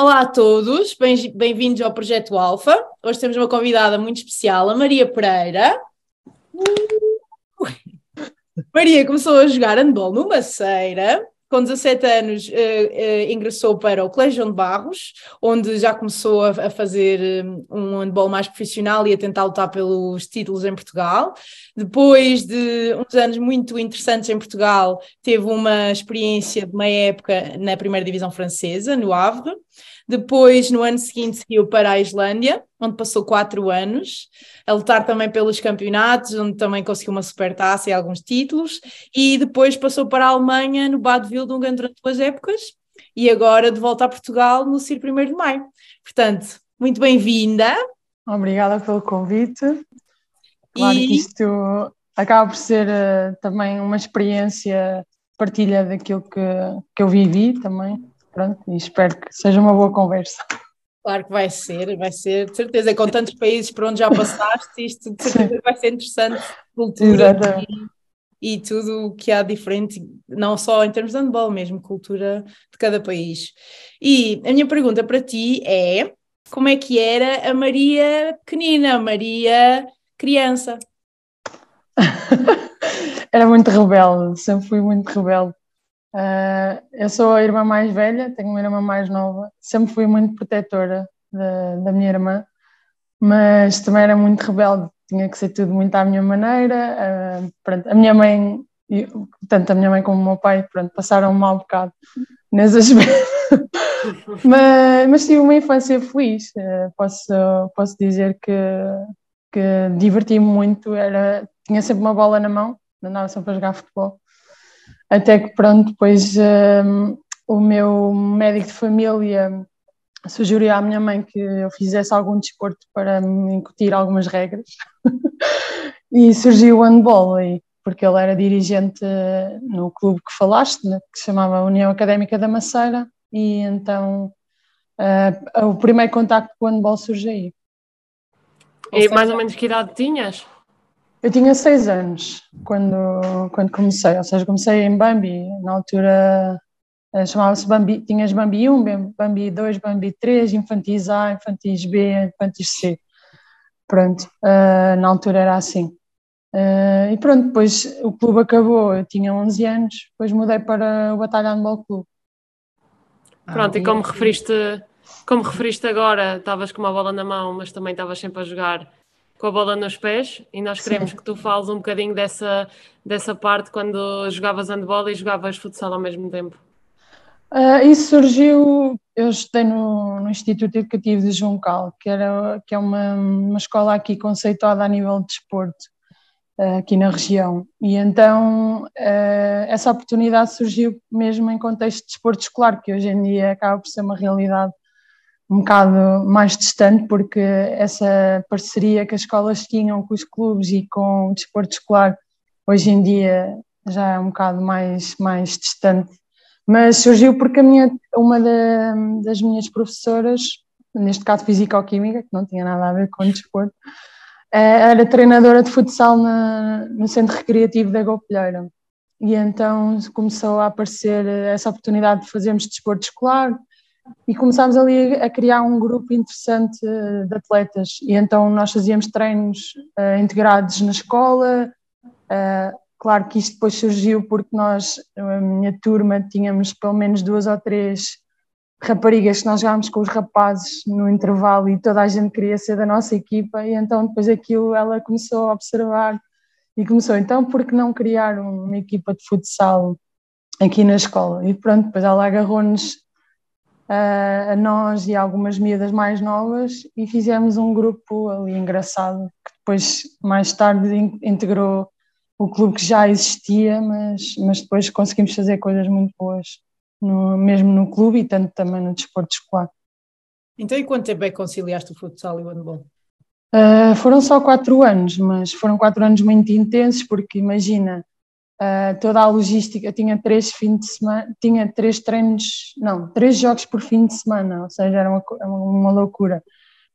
Olá a todos, bem-vindos ao Projeto Alfa. Hoje temos uma convidada muito especial, a Maria Pereira. Maria começou a jogar handball no Maceira, com 17 anos, uh, uh, ingressou para o Colégio de Barros, onde já começou a, fazer um, um handball mais profissional e a tentar lutar pelos títulos em Portugal. Depois de uns anos muito interessantes em Portugal, teve uma experiência de meia época na primeira divisão francesa, no Havre. Depois, no ano seguinte, seguiu para a Islândia, onde passou quatro anos, a lutar também pelos campeonatos, onde também conseguiu uma supertaça e alguns títulos. E depois passou para a Alemanha, no Bad Wildungen, durante duas épocas. E agora de volta a Portugal, no CIR 1 de Maio. Portanto, muito bem-vinda. Obrigada pelo convite. Claro e... que isto acaba por ser uh, também uma experiência partilha daquilo que, que eu vivi também pronto, e espero que seja uma boa conversa. Claro que vai ser, vai ser, de certeza, com tantos países por onde já passaste, isto de certeza Sim. vai ser interessante, cultura e, e, tudo o que há diferente, não só em termos de handball mesmo, cultura de cada país. E a minha pergunta para ti é, como é que era a Maria pequenina, a Maria criança? era muito rebelde, sempre fui muito rebelde. Uh, eu sou a irmã mais velha, tenho uma irmã mais nova, sempre fui muito protetora da, da minha irmã, mas também era muito rebelde, tinha que ser tudo muito à minha maneira. Uh, pronto, a minha mãe, tanto a minha mãe como o meu pai, pronto, passaram um mau bocado nesse aspecto. mas, mas tive uma infância feliz, uh, posso, posso dizer que, que diverti-me muito, era, tinha sempre uma bola na mão, andava sempre a jogar futebol até que pronto, depois um, o meu médico de família sugeriu à minha mãe que eu fizesse algum desporto para me incutir algumas regras e surgiu o handball aí, porque ele era dirigente no clube que falaste, né, que se chamava União Académica da Maceira e então uh, o primeiro contacto com o handball surge aí. E mais ou menos que idade tinhas? Eu tinha seis anos quando, quando comecei, ou seja, comecei em Bambi, na altura eh, chamava-se Bambi, tinhas Bambi 1, Bambi 2, Bambi 3, infantis A, infantis B, infantis C. Pronto, uh, na altura era assim. Uh, e pronto, depois o clube acabou, eu tinha 11 anos, depois mudei para o Batalha Handball Clube. Pronto, ah, e como referiste, como referiste agora, estavas com uma bola na mão, mas também estavas sempre a jogar com a bola nos pés e nós queremos Sim. que tu fales um bocadinho dessa, dessa parte quando jogavas handball e jogavas futsal ao mesmo tempo. Uh, isso surgiu, eu estudei no, no, Instituto Educativo de Juncal, que, era, que é uma, uma escola aqui conceituada a nível de desporto, uh, aqui na região. E então uh, essa oportunidade surgiu mesmo em contexto de desporto escolar, que hoje em dia acaba por ser uma realidade um bocado mais distante, porque essa parceria que as escolas tinham com os clubes e com o desporto escolar, hoje em dia já é um bocado mais, mais distante. Mas surgiu porque minha, uma da, das minhas professoras, neste caso Físico-Química, que não tinha nada a ver com o desporto, eh, era treinadora de futsal na, no Centro Recreativo da Gopelheira. E então começou a aparecer essa oportunidade de fazermos desporto escolar, e começámos ali a criar um grupo interessante eh, de atletas. E então nós fazíamos treinos uh, integrados na escola. Uh, claro que isto depois surgiu porque nós, a minha turma, tínhamos pelo menos duas ou três raparigas que nós jogávamos com os rapazes no intervalo e toda a gente queria ser da nossa equipa. E então depois aquilo ela começou a observar e começou então por que não criar uma equipa de futsal aqui na escola? E pronto, depois ela agarrou-nos a nós e algumas miúdas mais novas e fizemos um grupo ali engraçado que depois mais tarde integrou o clube que já existia, mas, mas depois conseguimos fazer coisas muito boas, no, mesmo no clube e tanto também no desporto escolar. Então, e quanto tempo é que conciliaste o futsal e o handball? Uh, foram só quatro anos, mas foram quatro anos muito intensos, porque imagina, Uh, toda a logística, tinha três fins de semana, tinha três treinos, não, três jogos por fim de semana, ou seja, era uma, uma loucura.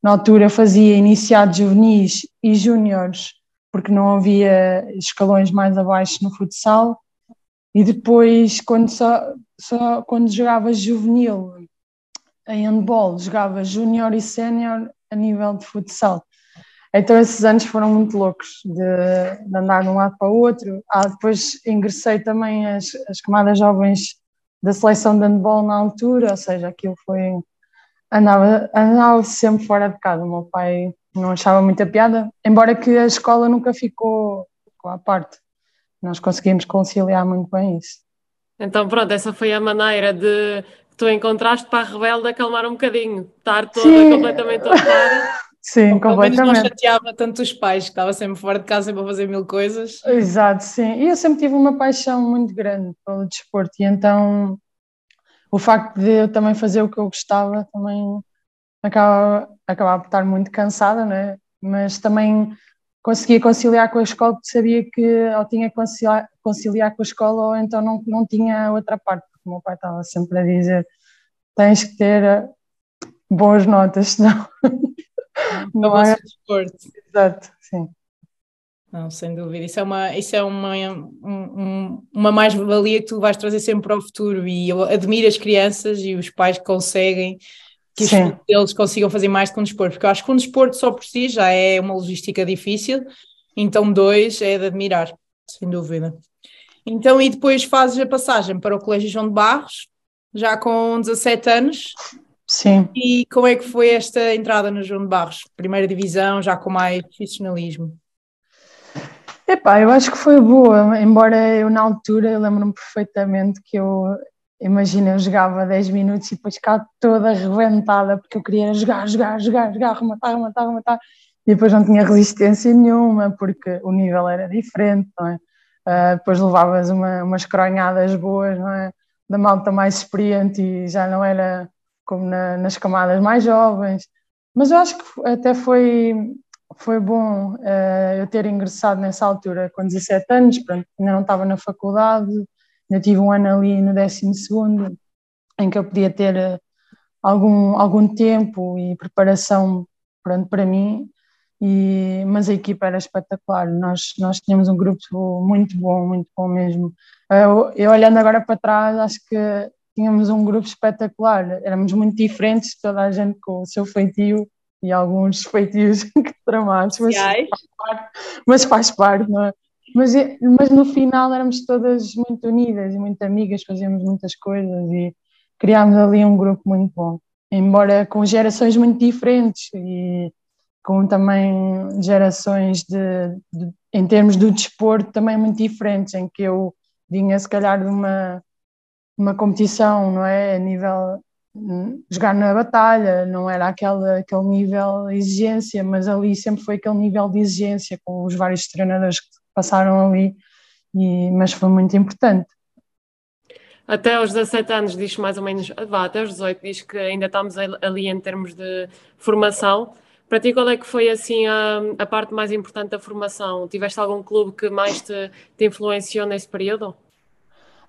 Na altura fazia iniciados juvenis e júniores, porque não havia escalões mais abaixo no futsal, e depois, quando, só, só, quando jogava juvenil, em handball, jogava júnior e sénior a nível de futsal. Então esses anos foram muito loucos de, de, andar de um lado para o outro. Ah, depois ingressei também as, as camadas jovens da seleção de handball na altura, ou seja, aquilo foi... Andava, andava sempre fora de casa, o meu pai não achava muita piada, embora que a escola nunca ficou, à parte. Nós conseguimos conciliar muito bem isso. Então pronto, essa foi a maneira de que tu encontraste para a rebelde acalmar um bocadinho, estar toda Sim. completamente ocupada. Sim, completamente. não chateava tanto os pais, que estava sempre fora de casa para fazer mil coisas. Exato, sim. E eu sempre tive uma paixão muito grande pelo desporto e então o facto de eu também fazer o que eu gostava também acaba, acabava por estar muito cansada, né? mas também conseguia conciliar com a escola porque sabia que ou tinha que conciliar, conciliar com a escola ou então não, não tinha outra parte, porque o meu pai estava sempre a dizer tens que ter boas notas, senão não é desporto. Exato, sim. Não, sem dúvida. Isso é uma, isso é uma, um, uma mais-valia que tu vais trazer sempre para o futuro e eu admiro as crianças e os pais que conseguem que Sim. eles consigam fazer mais que um desporto, porque eu acho que um desporto só por si já é uma logística difícil, então dois é de admirar, sem dúvida. Então, e depois fazes a passagem para o Colégio João de Barros, já com 17 anos, Sim. E como é que foi esta entrada no João de Barros? Primeira divisão, já com mais profissionalismo? Epá, eu acho que foi boa, embora eu na altura, eu lembro-me perfeitamente que eu, imagina, eu jogava 10 minutos e depois cá toda arrebentada, porque eu queria jogar, jogar, jogar, jogar, rematar, rematar, rematar, e depois não tinha resistência nenhuma, porque o nível era diferente, não é? Uh, depois levavas uma, umas cronhadas boas, não é? Da malta mais experiente e já não era como na, nas camadas mais jovens. Mas eu acho que até foi, foi bom uh, eu ter ingressado nessa altura com 17 anos, pronto, ainda não estava na faculdade, ainda tive um ano ali no 12 em que eu podia ter uh, algum, algum tempo e preparação pronto, para mim, e, mas a equipa era espetacular, nós, nós tínhamos um grupo muito bom, muito bom mesmo. Uh, eu, eu olhando agora para trás, acho que tínhamos um grupo espetacular, éramos muito diferentes, toda a gente com o seu feitio e alguns feitios tramados, mas faz, parte, mas faz parte, não é? Mas, mas no final éramos todas muito unidas e muito amigas, fazíamos muitas coisas e criámos ali um grupo muito bom, embora com gerações muito diferentes e com também gerações de, de em termos do desporto também muito diferentes, em que eu vinha se calhar de uma uma competição, não é? A nível hum, jogar na batalha, não era aquele, aquele nível de exigência, mas ali sempre foi aquele nível de exigência com os vários treinadores que passaram ali, e, mas foi muito importante. Até aos 17 anos, diz mais ou menos, vá, até aos 18, diz que ainda estamos ali em termos de formação. Para ti, qual é que foi assim a, a parte mais importante da formação? Tiveste algum clube que mais te, te influenciou nesse período?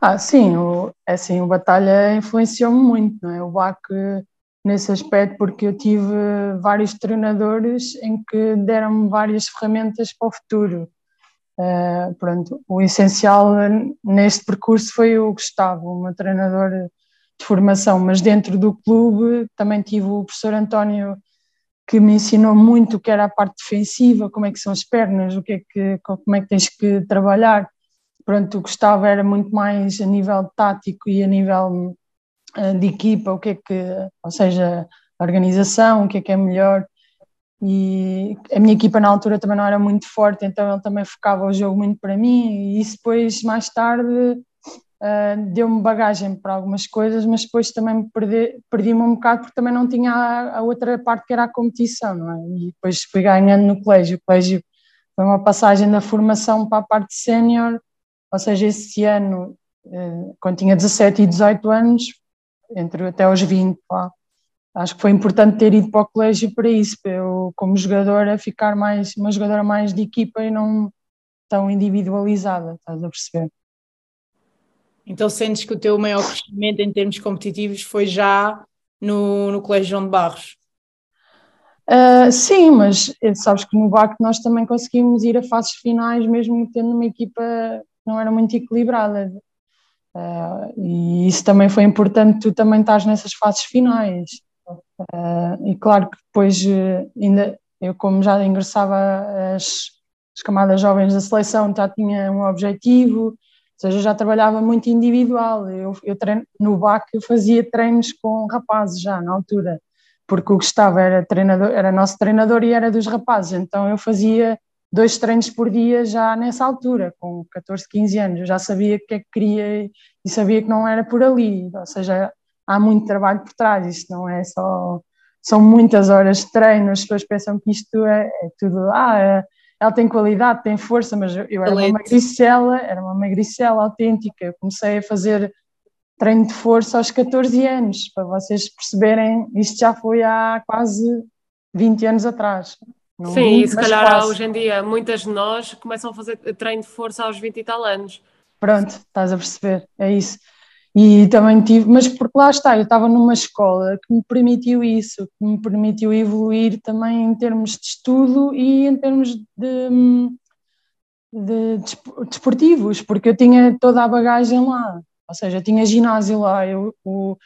Ah, sim, o, é assim, o Batalha influenciou-me muito, não é? O BAC nesse aspecto, porque eu tive vários treinadores em que deram-me várias ferramentas para o futuro. Uh, pronto, o essencial neste percurso foi o Gustavo, o meu treinador de formação, mas dentro do clube também tive o professor António que me ensinou muito o que era a parte defensiva, como é que são as pernas, o que é que, como é que tens que trabalhar pronto, o Gustavo era muito mais a nível tático e a nível uh, de equipa, o que é que, ou seja, a organização, o que é que é melhor. E a minha equipa na altura também não era muito forte, então ele também focava o jogo muito para mim. E isso depois, mais tarde, uh, deu-me bagagem para algumas coisas, mas depois também me perdi, perdi-me um bocado porque também não tinha a, a, outra parte que era a competição, não é? E depois fui ganhando no colégio. O colégio foi uma passagem da formação para a parte sénior ou seja, esse ano, eh, quando tinha 17 e 18 anos, entre até aos 20, pá, acho que foi importante ter ido para o colégio para isso, para eu, como jogadora, ficar mais, uma jogadora mais de equipa e não tão individualizada, estás a perceber? Então sentes que o teu maior crescimento em termos competitivos foi já no, no Colégio João de Barros? Uh, sim, mas eh, sabes que no BAC nós também conseguimos ir a fases finais, mesmo tendo uma equipa não era muito equilibrada. Uh, e isso também foi importante, tu também estás nessas fases finais. Uh, e claro que depois, uh, ainda eu, como já ingressava as, as camadas jovens da seleção, já tinha um objetivo, ou seja, já trabalhava muito individual. Eu, eu treino, no BAC eu fazia treinos com rapazes já na altura, porque o Gustavo era, treinador, era nosso treinador e era dos rapazes, então eu fazia dois treinos por dia já nessa altura, com 14, 15 anos. Eu já sabia o que é que queria e sabia que não era por ali. Ou seja, há muito trabalho por trás. Isto não é só. São muitas horas de treino. As pessoas pensam que isto é, é tudo. Ah, é, ela tem qualidade, tem força, mas eu, era uma magricela, era uma magricela autêntica. Eu comecei a fazer treino de força aos 14 anos, para vocês perceberem, isto já foi há quase 20 anos atrás. Não Sim, e se calhar quase. hoje em dia muitas de nós começam a fazer treino de força aos 20 e tal anos. Pronto, estás a perceber, é isso. E também tive, mas porque lá está, eu estava numa escola que me permitiu isso, que me permitiu evoluir também em termos de estudo e em termos de, de desportivos, porque eu tinha toda a bagagem lá, ou seja, eu tinha ginásio lá, eu, o,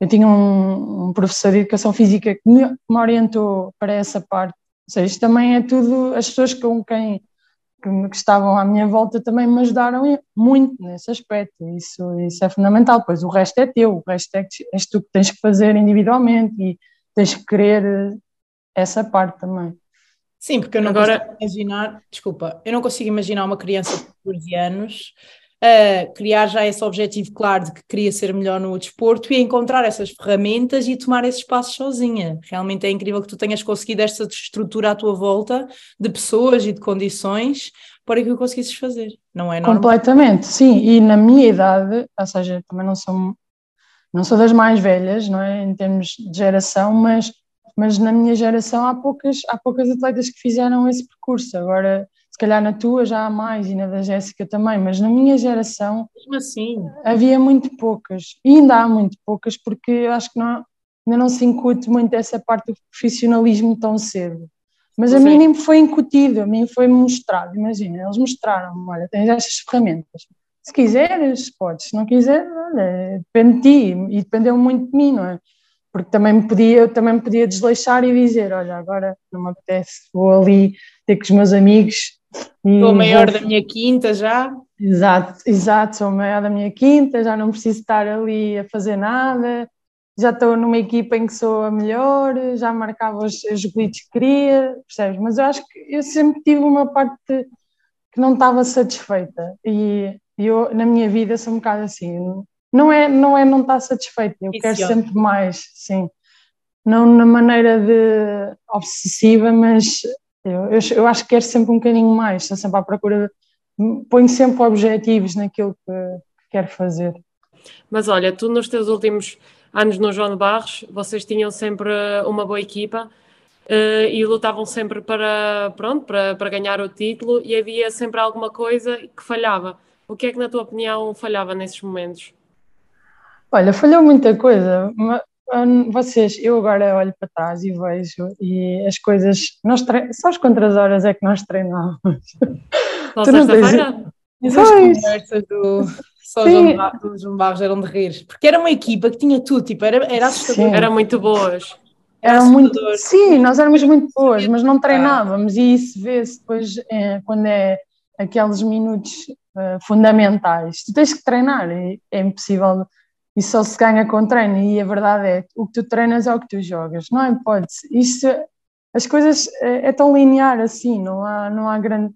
eu tinha um, um, professor de educação física que me, me orientou para essa parte seja, isto também é tudo, as pessoas com quem que estavam à minha volta também me ajudaram muito nesse aspecto, isso, isso é fundamental, pois o resto é teu, o resto é que és tu que tens que fazer individualmente e tens que querer essa parte também. Sim, porque eu não Agora... consigo imaginar, desculpa, eu não consigo imaginar uma criança de 14 anos a criar já esse objetivo claro de que queria ser melhor no desporto e encontrar essas ferramentas e tomar esses passos sozinha. Realmente é incrível que tu tenhas conseguido esta estrutura à tua volta de pessoas e de condições para que o conseguisses fazer, não é normal? Completamente, sim, e na minha idade, ou seja, também não sou, não sou das mais velhas, não é, em termos de geração, mas, mas na minha geração há poucas, há poucas atletas que fizeram esse percurso, agora se calhar na tua já há mais e na da Jéssica também, mas na minha geração assim. havia muito poucas, e ainda há muito poucas, porque eu acho que não, ainda não se incute muito essa parte do profissionalismo tão cedo. Mas a mim nem me foi incutido, a mim foi mostrado, imagina, eles mostraram-me, olha, tens estas ferramentas, se quiseres, podes, se não quiseres, olha, depende de ti, e dependeu muito de mim, não é? Porque também me podia, eu também me podia desleixar e dizer, olha, agora não me apetece, vou ali ter com os meus amigos Sou maior vou... da minha quinta já. Exato, exato, sou maior da minha quinta, já não preciso estar ali a fazer nada, já estou numa equipa em que sou a melhor, já marcava os, os glitches que queria, percebes? Mas eu acho que eu sempre tive uma parte que não estava satisfeita e eu na minha vida sou um bocado assim, não é não é não estar satisfeita, eu Isso quero é. sempre mais, sim. Não na maneira de obsessiva, mas eu, eu, eu, acho que quero sempre um bocadinho mais, estou sempre à procura, ponho sempre objetivos naquilo que, que quero fazer. Mas olha, tu nos teus últimos anos no João de Barros, vocês tinham sempre uma boa equipa uh, e lutavam sempre para, pronto, para, para ganhar o título e havia sempre alguma coisa que falhava. O que é que, na tua opinião, falhava nesses momentos? Olha, falhou muita coisa, vocês, eu agora olho para trás e vejo e as coisas, nós tre... só as quantas horas é que nós treinávamos? Só sexta-feira? Essas conversas do só os João Barros eram de rir, porque era uma equipa que tinha tudo, tipo, era, era assustador. Eram muito boas. Era muito, sim, nós éramos muito boas, mas não treinávamos e isso vê-se depois é, quando é aqueles minutos uh, fundamentais. Tu tens que treinar, é, é impossível e só se ganha com treino. E a verdade é, o que tu treinas é o que tu jogas, não é hipótese. Isto, as coisas é, é tão linear assim, não há, não há grande.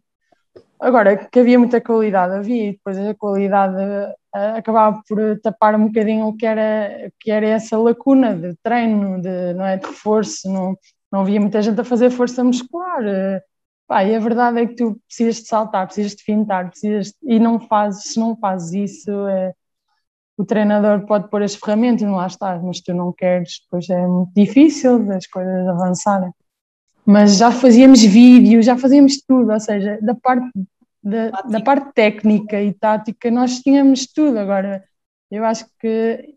Agora, que havia muita qualidade, havia, e depois a qualidade uh, acabava por tapar um bocadinho o que era, que era essa lacuna de treino, de, não é, de reforço, não, não havia muita gente a fazer força muscular. Uh, pá, e a verdade é que tu precisas de saltar, precisas de fintar, precisas de, e não fazes, se não fazes isso, é, o treinador pode pôr as ferramentas lá estás, mas tu não queres, depois é muito difícil as coisas avançarem. Mas já fazíamos vídeos, já fazíamos tudo, ou seja, da parte, da, da parte técnica e tática nós tínhamos tudo. Agora, eu acho que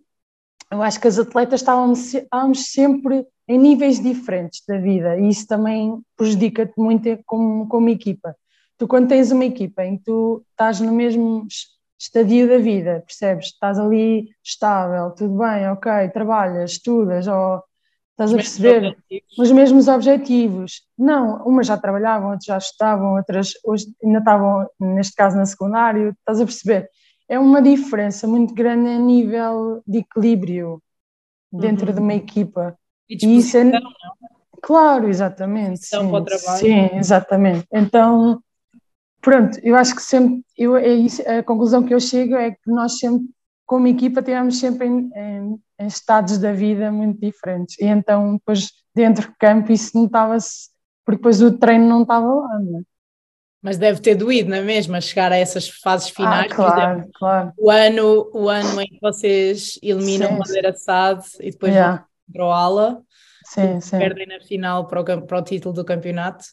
eu acho que as atletas estávamos, estávamos sempre em níveis diferentes da vida e isso também prejudica-te muito como, como equipa. Tu quando tens uma equipa em que tu estás no mesmo estadio da vida, percebes? Estás ali estável, tudo bem, ok, trabalhas, estudas, ou estás a perceber os mesmos objetivos. Não, umas já trabalhavam, outras já estavam, outras hoje ainda estavam, neste caso, na secundário, estás a perceber? É uma diferença muito grande a nível de equilíbrio dentro uhum. de uma equipa. E, e isso é, Claro, exatamente. Sim, sim, exatamente. Então, pronto, eu acho que sempre, eu, é isso, a conclusão que eu chego é que nós sempre, como equipa, tivemos sempre em, em, em estados da vida muito diferentes. E então, depois, dentro do campo, isso notava-se, porque depois o treino não estava lá, não é? Mas deve ter doído, não é mesmo? A chegar a essas fases ah, finais. Ah, claro, exemplo, claro. O ano, o ano em que vocês eliminam sim, Madeira SAD e depois yeah. vão para o Ala sim, sim. perdem na final para o, para o título do campeonato.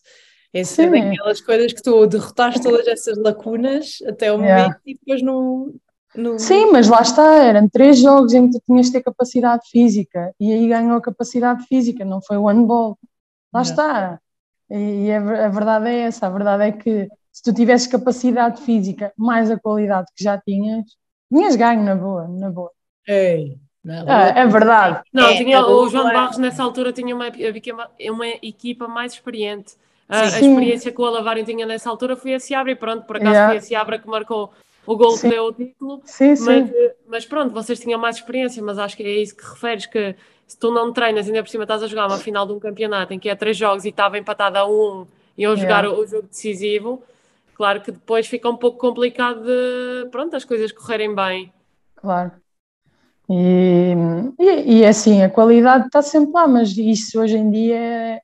É daquelas coisas que tu derrotaste todas essas lacunas até o momento yeah. e depois não, no... Sim, mas lá está, eram três jogos em que tu tinhas de ter capacidade física e aí ganhou a capacidade física, não foi o handball. Lá está. E a, a, verdade é essa, a verdade é que se tu tivesses capacidade física mais a qualidade que já tinhas, tinhas ganho na boa, na boa. Ei, é, é verdade. Não, é, tinha, é o João Barros nessa altura tinha uma, uma equipa mais experiente. A, a experiência que o Alavário tinha nessa altura foi a Seabra e pronto, por acaso yeah. foi a Seabra que marcou o gol sim. que deu o título. Sim, mas, eh, mas, pronto, vocês tinham mais experiência, mas acho que é isso que referes, que se tu não treinas, ainda por cima estás a jogar uma final de um campeonato em que é três jogos e estava empatado a um e iam jogar yeah. o, o jogo decisivo, claro que depois fica um pouco complicado de, pronto, as coisas correrem bem. Claro. E, e, e, assim, a qualidade está sempre lá, mas isso hoje em dia é,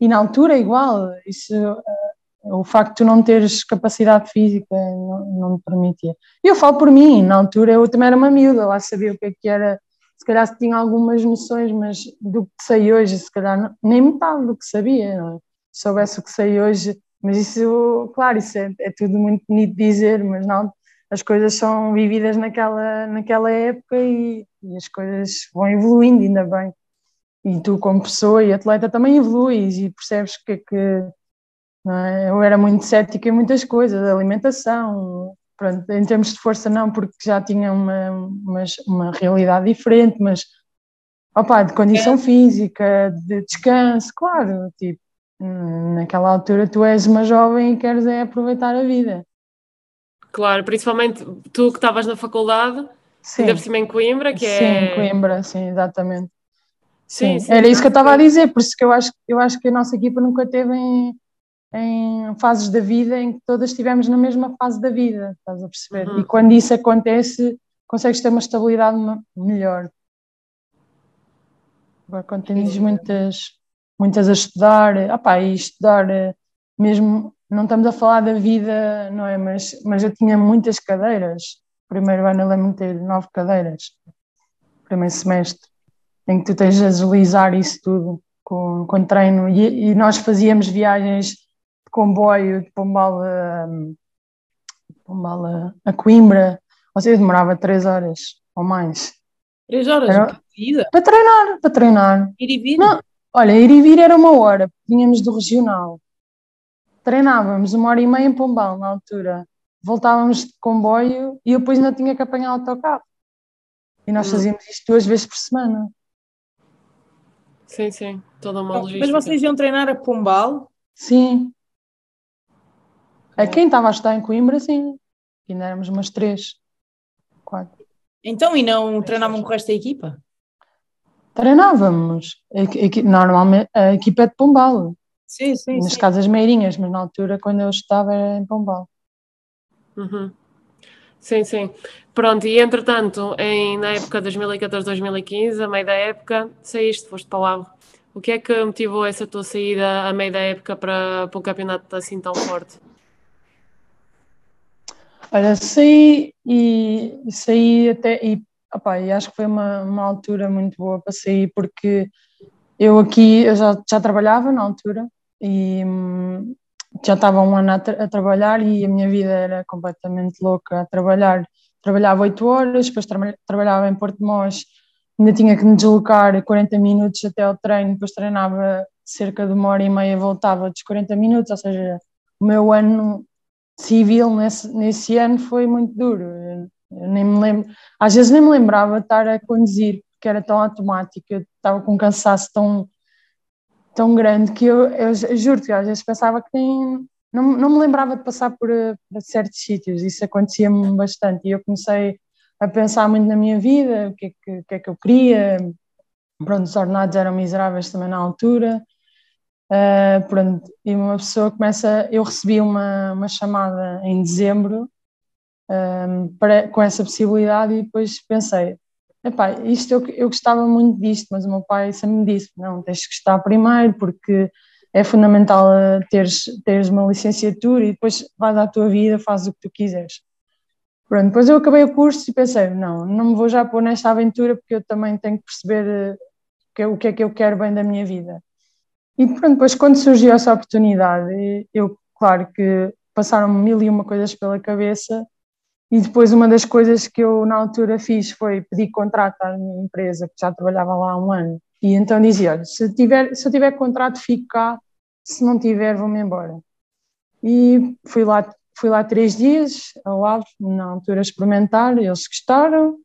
e na altura igual, isso, uh, o facto de não teres capacidade física não, não me permitia. E eu falo por mim, na altura eu também era uma miúda, lá sabia o que é que era, se calhar tinha algumas noções, mas do que sei hoje, se calhar não, nem metade do que sabia, não é? se soubesse o que sei hoje, mas isso, claro, isso é, é tudo muito bonito dizer, mas não, as coisas são vividas naquela, naquela época e, e, as coisas vão evoluindo, ainda bem. E tu, como pessoa e atleta, também evoluís e percebes que, que é? eu era muito cética em muitas coisas, alimentação, pronto, em termos de força não, porque já tinha uma, uma, uma realidade diferente, mas opa, de condição é. física, de descanso, claro, tipo, naquela altura tu és uma jovem e queres é aproveitar a vida. Claro, principalmente tu que estavas na faculdade, sim. ainda por cima em Coimbra, que sim, é. Sim, Coimbra, sim, exatamente. Sim, sim, era isso que eu estava a dizer, por isso que eu acho, eu acho que a nossa equipa nunca teve em, em fases da vida em que todas estivemos na mesma fase da vida, estás a perceber? Uhum. E quando isso acontece, consegues ter uma estabilidade melhor. Agora, quando tens muitas, muitas a estudar, opá, e estudar mesmo não estamos a falar da vida, não é? Mas, mas eu tinha muitas cadeiras. Primeiro ano eu lembro-me de ter nove cadeiras, primeiro semestre, em que tu tens de agilizar isso tudo com, com treino. E, e nós fazíamos viagens de comboio de Pombal a, Pombal a, a Coimbra, ou seja, demorava três horas ou mais. Três horas? Era, para treinar, para treinar. Ir e vir? Não, olha, ir e vir era uma hora, tínhamos do regional treinávamos uma hora e meia em Pombal na altura, voltávamos de comboio e eu depois ainda tinha que apanhar o autocarro. E nós hum. fazíamos isto duas vezes por semana. Sim, sim, toda uma logística. Mas vocês iam treinar a Pombal? Sim. A quem estava a estar em Coimbra, sim. Ainda éramos umas três, quatro. Então, e não treinavam com o resto da equipa? Treinávamos. Normalmente a equipa é de Pombal. Sim, sim. Nas sim. casas meirinhas, mas na altura, quando eu estava, era em Pombal. Uhum. Sim, sim. Pronto, e entretanto, em, na época 2014-2015, a meio da época, saíste, foste para o. O que é que motivou essa tua saída a meio da época para, para o campeonato assim tão forte? Olha, saí e saí até e, opa, e acho que foi uma, uma altura muito boa para sair porque eu aqui eu já, já trabalhava na altura e hum, já estava um ano a, tra a, trabalhar e a minha vida era completamente louca a trabalhar. Trabalhava 8 horas, depois tra trabalhava em Porto Mós, ainda tinha que me deslocar 40 minutos até ao treino, depois treinava cerca de uma hora e meia, voltava dos 40 minutos, ou seja, o meu ano civil nesse, nesse ano foi muito duro. Eu nem me lembro, às vezes nem me lembrava de estar a conduzir, porque era tão automático, eu estava com um cansaço tão, tão grande que eu, eu, juro que às vezes pensava que nem, não, não me lembrava de passar por, por certos sítios, isso acontecia-me bastante. E eu comecei a pensar muito na minha vida, o que é que, que, é que eu queria, pronto, os ordenados eram miseráveis também na altura, uh, pronto, e uma pessoa começa, eu recebi uma, uma chamada em dezembro um, ah, para, com essa possibilidade e depois pensei, epá, isto eu, eu gostava muito disto, mas o meu pai sempre me disse, não, tens que gostar primeiro porque é fundamental teres, teres uma licenciatura e depois vais à tua vida, fazes o que tu quiseres. Pronto, depois eu acabei o curso e pensei, não, não me vou já pôr nesta aventura porque eu também tenho que perceber que, o que é que eu quero bem da minha vida. E pronto, depois quando surgiu essa oportunidade, eu, claro que passaram mil e uma coisas pela cabeça e depois uma das coisas que eu na altura fiz foi pedir contrato à minha empresa, que já trabalhava lá há um ano, e então dizia, olha, se, tiver, se eu tiver contrato fico cá, se não tiver vou-me embora. E fui lá, fui lá três dias ao Ave, na altura experimentar, eles gostaram,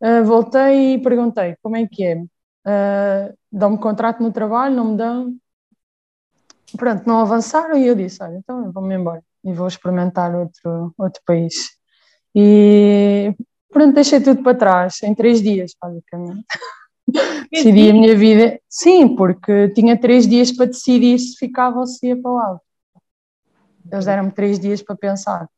uh, voltei e perguntei como é que é, uh, dão-me contrato no trabalho, não me dão, pronto, não avançaram e eu disse, olha, então vou-me embora e vou experimentar outro, outro país. E pronto, deixei tudo para trás em três dias, basicamente. Decidi a minha vida, sim, porque tinha três dias para decidir se ficava ou se ia para o alto. Eles deram-me três dias para pensar.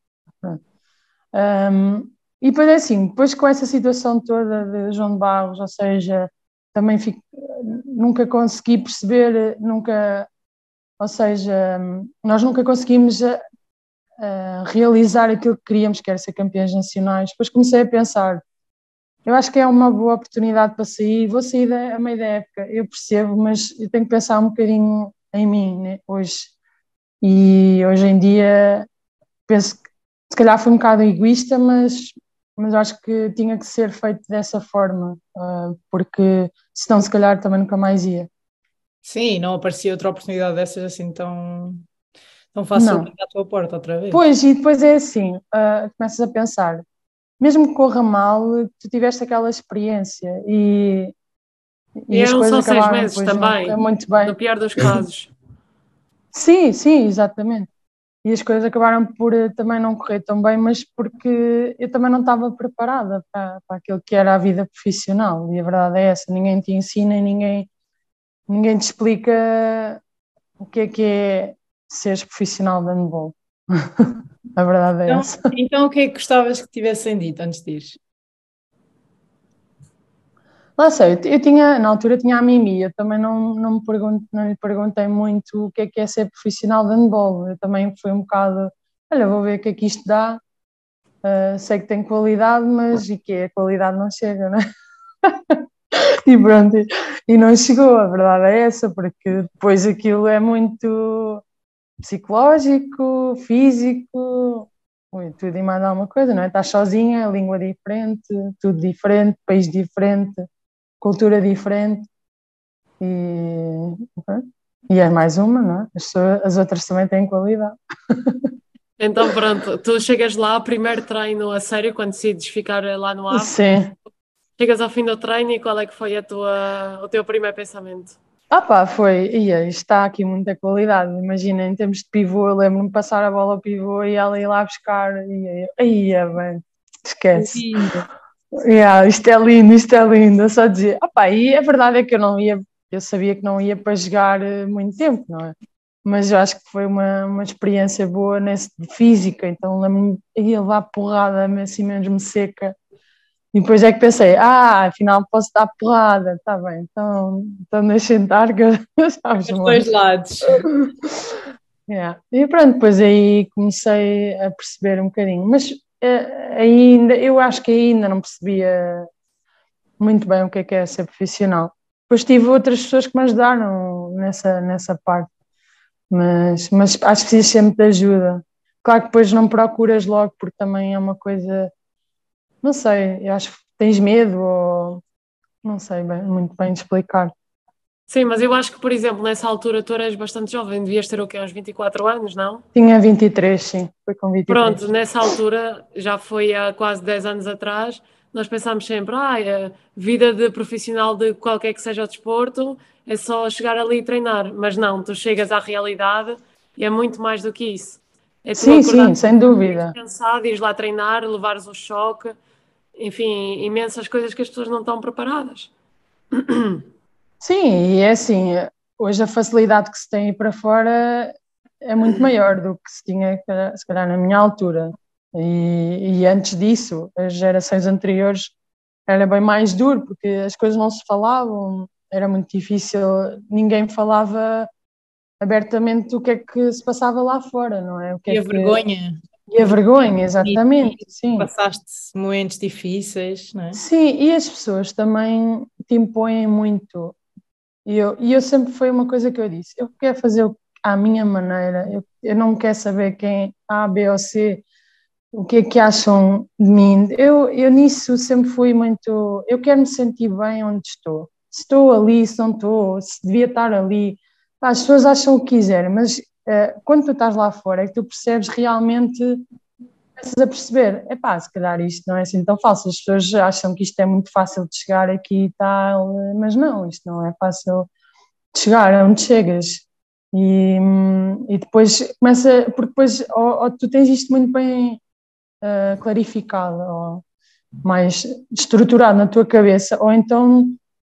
Um, e depois é assim, depois com essa situação toda de João de Barros, ou seja, também fico, nunca consegui perceber, nunca, ou seja, nós nunca conseguimos realizar aquilo que queríamos, que era ser campeões nacionais. Depois comecei a pensar, eu acho que é uma boa oportunidade para sair, vou sair a meio da época, eu percebo, mas eu tenho que pensar um bocadinho em mim né, hoje. E hoje em dia penso que se calhar fui um bocado egoísta, mas, mas acho que tinha que ser feito dessa forma, uh, porque senão se calhar também nunca mais ia. Sim, não aparecia outra oportunidade dessas assim tão, não faço à tua porta outra vez. Pois, e depois é assim, uh, começas a pensar, mesmo que corra mal, tu tiveste aquela experiência e. E, e eram só seis meses também, muito bem. no pior dos casos. sim, sim, exatamente. E as coisas acabaram por eh, também não correr tão bem, mas porque eu também não estava preparada para, para aquilo que era a vida profissional. E a verdade é essa: ninguém te ensina, ninguém, ninguém te explica o que é que é seres profissional de handball. a verdade é então, essa. Então, o que é que gostavas que tivessem dito antes de ir? Lá sei, eu tinha, na altura tinha a Mimi, eu também não, não, me pergunto, não lhe perguntei muito o que é que é ser profissional de handball, eu também fui um bocado, olha, vou ver o que é que isto dá, uh, sei que tem qualidade, mas e que a qualidade não chega, não é? e pronto, e não chegou, a verdade é essa, porque depois aquilo é muito, psicológico, físico, tudo e mais alguma coisa, não é? Estás sozinha, língua diferente, tudo diferente, país diferente, cultura diferente e, e é mais uma, não é? As, as outras também têm qualidade. Então pronto, tu chegas lá, primeiro treino a sério, quando decides ficar lá no ar. Sim. Chegas ao fim do treino e qual é que foi a tua, o teu primeiro pensamento? Ah pá, foi, ia, está aqui muita qualidade, imagina, em termos de pivô, eu lembro-me de passar a bola ao pivô e ela ir lá buscar, e ia, bem, esquece. Yeah, isto é lindo, isto é lindo, só dizer, ah pá, e a verdade é que eu não ia, eu sabia que não ia para jogar eh, muito tempo, não é? Mas eu acho que foi uma, uma experiência boa nesse de física, então lembro-me ir levar porrada assim mesmo seca, e depois é que pensei, ah, afinal posso dar porrada, está bem, então, então deixa estar que sabes Os dois lados. yeah. E pronto, depois aí comecei a perceber um bocadinho, mas uh, ainda, eu acho que ainda não percebia muito bem o que é que é ser profissional. Depois tive outras pessoas que me ajudaram nessa, nessa parte, mas, mas acho que precisas sempre de ajuda. Claro que depois não procuras logo, porque também é uma coisa não sei, eu acho que tens medo ou não sei bem, muito bem explicar. Sim, mas eu acho que, por exemplo, nessa altura tu eras bastante jovem, devias ter o quê? Uns 24 anos, não? Tinha 23, sim, foi com 23. Pronto, nessa altura, já foi há quase 10 anos atrás, nós pensámos sempre, ah, a vida de profissional de qualquer que seja o desporto é só chegar ali e treinar, mas não, tu chegas à realidade e é muito mais do que isso. É sim, sim, sem dúvida. Cansado, ires lá treinar, levares o choque, enfim, imensas coisas que as pessoas não estão preparadas. Sim, e é assim, hoje a facilidade que se tem para fora é muito maior do que se tinha, se calhar, na minha altura. E, e, antes disso, as gerações anteriores era bem mais duro, porque as coisas não se falavam, era muito difícil, ninguém falava abertamente o que é que se passava lá fora, não é? O que e é a que... vergonha. E a vergonha, exatamente, sim. Passaste momentos difíceis, não é? Sim, e as pessoas também te impõem muito. E eu, e eu sempre foi uma coisa que eu disse, eu quero fazer à minha maneira, eu, eu não quero saber quem A, B ou C, o que é que acham de mim. Eu, eu nisso sempre fui muito, eu quero me sentir bem onde estou. Se estou ali, se não estou, se devia estar ali. As pessoas acham o que quiserem, mas uh, quando tu estás lá fora é que tu percebes realmente, começas a perceber, é pá, se calhar isto não é assim tão fácil, as pessoas acham que isto é muito fácil de chegar aqui e tal, mas não, isto não é fácil de chegar onde chegas. E, e depois começa, porque depois ou, ou tu tens isto muito bem uh, clarificado, ou mais estruturado na tua cabeça, ou então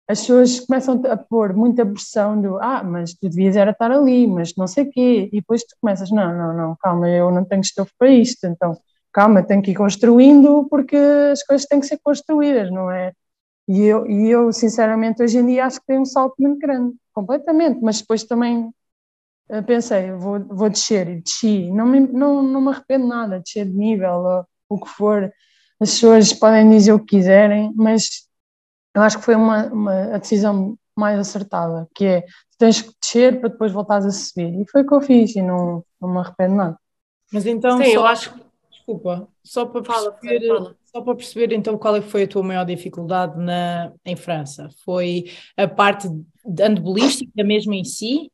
as pessoas começam a pôr muita pressão do ah, mas tu devias era estar ali, mas não sei o quê, e depois tu começas, não, não, não, calma, eu não tenho estofo para isto, então calma, tenho que ir construindo porque as coisas têm que ser construídas, não é? E eu, e eu sinceramente, hoje em dia acho que tem um salto muito grande, completamente, mas depois também eh, pensei, vou, vou descer e desci, não me, não, não me arrependo nada, descer de nível, ou o que for, as pessoas podem dizer o que quiserem, mas eu acho que foi uma, uma a decisão mais acertada, que é tens que descer para depois voltares a subir. E foi o que eu fiz e não, não me arrependo nada. Mas então, Sim, só, eu acho Desculpa, só para perceber, fala, fala. só para perceber então qual é foi a tua maior dificuldade na, em França? Foi a parte andebolística mesmo em si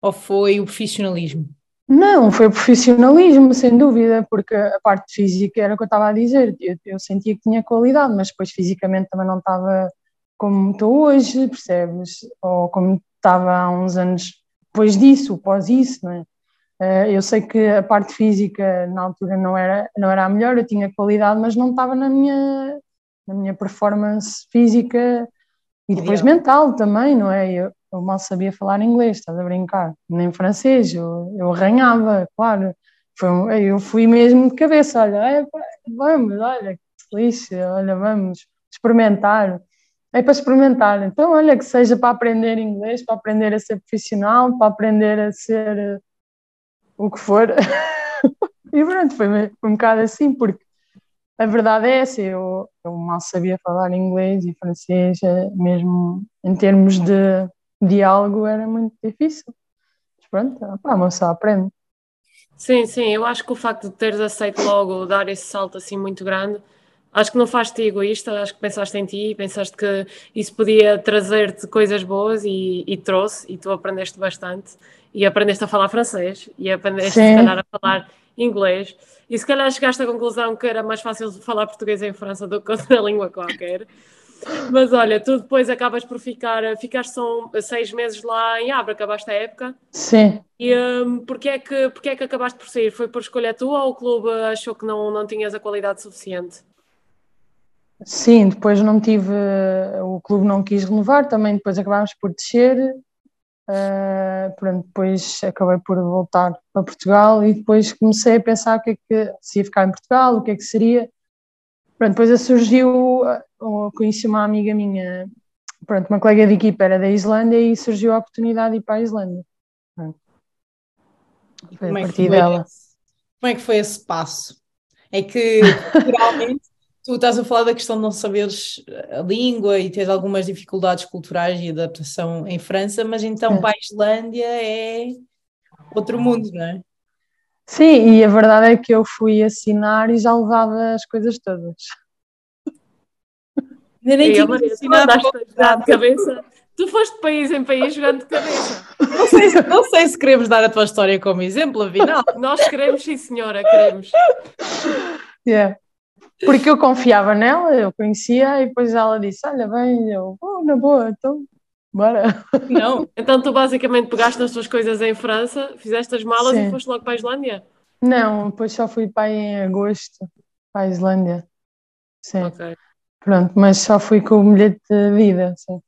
ou foi o profissionalismo? Não, foi o profissionalismo, sem dúvida, porque a parte física era o que eu estava a dizer. Eu, eu sentia que tinha qualidade, mas depois fisicamente também não estava como estou hoje, percebes? Ou como estava há uns anos depois disso, pós isso, não é? Eh, eu sei que a parte física na altura não era, não era a melhor, eu tinha qualidade, mas não estava na minha, na minha performance física e depois mental também, não é? Eu, eu, mal sabia falar inglês, estás a brincar, nem francês, eu, eu arranhava, claro. Foi, eu fui mesmo de cabeça, olha, é, vamos, olha, que delícia, olha, vamos experimentar. É para experimentar, então olha que seja para aprender inglês, para aprender a ser profissional, para aprender a ser o que for. e pronto, foi, foi um bocado assim, porque a verdade é essa, eu, eu mal sabia falar inglês e francês, eh, mesmo em termos de diálogo era muito difícil. Mas pronto, pá, mas só aprende. Sim, sim, eu acho que o facto de teres aceito logo dar esse salto assim muito grande, acho que não faz-te egoísta, acho que pensaste em ti, pensaste que isso podia trazer-te coisas boas e, e trouxe, e tu aprendeste bastante e aprendeste a falar francês e aprendeste Sim. se calhar a falar inglês e se calhar chegaste à conclusão que era mais fácil falar português em França do que outra língua qualquer. Mas olha, tu depois acabas por ficar, ficaste são seis meses lá em Abra, acabaste a época. Sim. E um, porquê, é que, porquê é que acabaste por sair? Foi por escolha tua ou o clube achou que não, não tinhas a qualidade suficiente? Sim, depois não tive, o clube não quis renovar, também depois acabámos por descer Uh, pronto, depois acabei por voltar para Portugal e depois comecei a pensar o que é que se ia ficar em Portugal, o que é que seria. Pronto, depois surgiu, uh, conheci uma amiga minha, pronto, uma colega de equipa era da Islândia e surgiu a oportunidade de ir para a Islândia. Pronto. Foi como a partir é dela. Esse, como é que foi esse passo? É que, realmente, Tu estás a falar da questão de não saberes a língua e teres algumas dificuldades culturais e adaptação em França, mas então para a Islândia é outro mundo, não é? Sim, e a verdade é que eu fui assinar e já levava as coisas todas. Eu nem tinha assinado já de cabeça, Tu foste de país em país jogando de cabeça. Não sei, se, não sei se queremos dar a tua história como exemplo, afinal. Nós queremos, sim, senhora, queremos. Yeah. Porque eu confiava nela, eu conhecia, e depois ela disse: Olha, bem, eu, oh, na boa, então, bora. Não. Então tu basicamente pegaste as tuas coisas em França, fizeste as malas sim. e foste logo para a Islândia? Não, depois só fui para aí em agosto, para a Islândia. Sim. Okay. Pronto, mas só fui com o bilhete de vida, sim.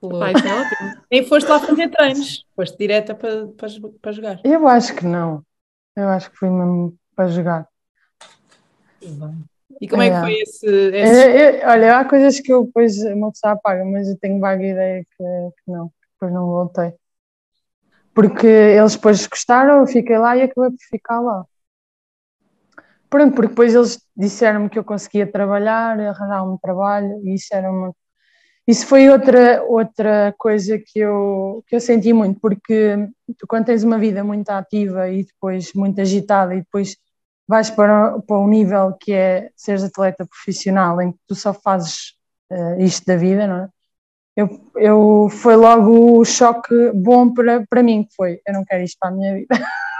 Pai, é ótimo. Nem foste lá fazer treinos, foste direta para, para, para jogar. Eu acho que não. Eu acho que fui mesmo para jogar. E como é, é que foi esse. esse... Eu, eu, olha, há coisas que eu depois uma pessoa apaga, mas eu tenho vaga ideia que, que não, depois não voltei. Porque eles depois gostaram, eu fiquei lá e acabei por ficar lá. Pronto, porque depois eles disseram-me que eu conseguia trabalhar, arranjar um trabalho, e isso era uma. Isso foi outra, outra coisa que eu, que eu senti muito, porque tu, quando tens uma vida muito ativa e depois muito agitada, e depois vais para, para um nível que é seres atleta profissional, em que tu só fazes uh, isto da vida, não é? Eu, eu, foi logo o choque bom para, para mim, que foi, eu não quero isto para a minha vida.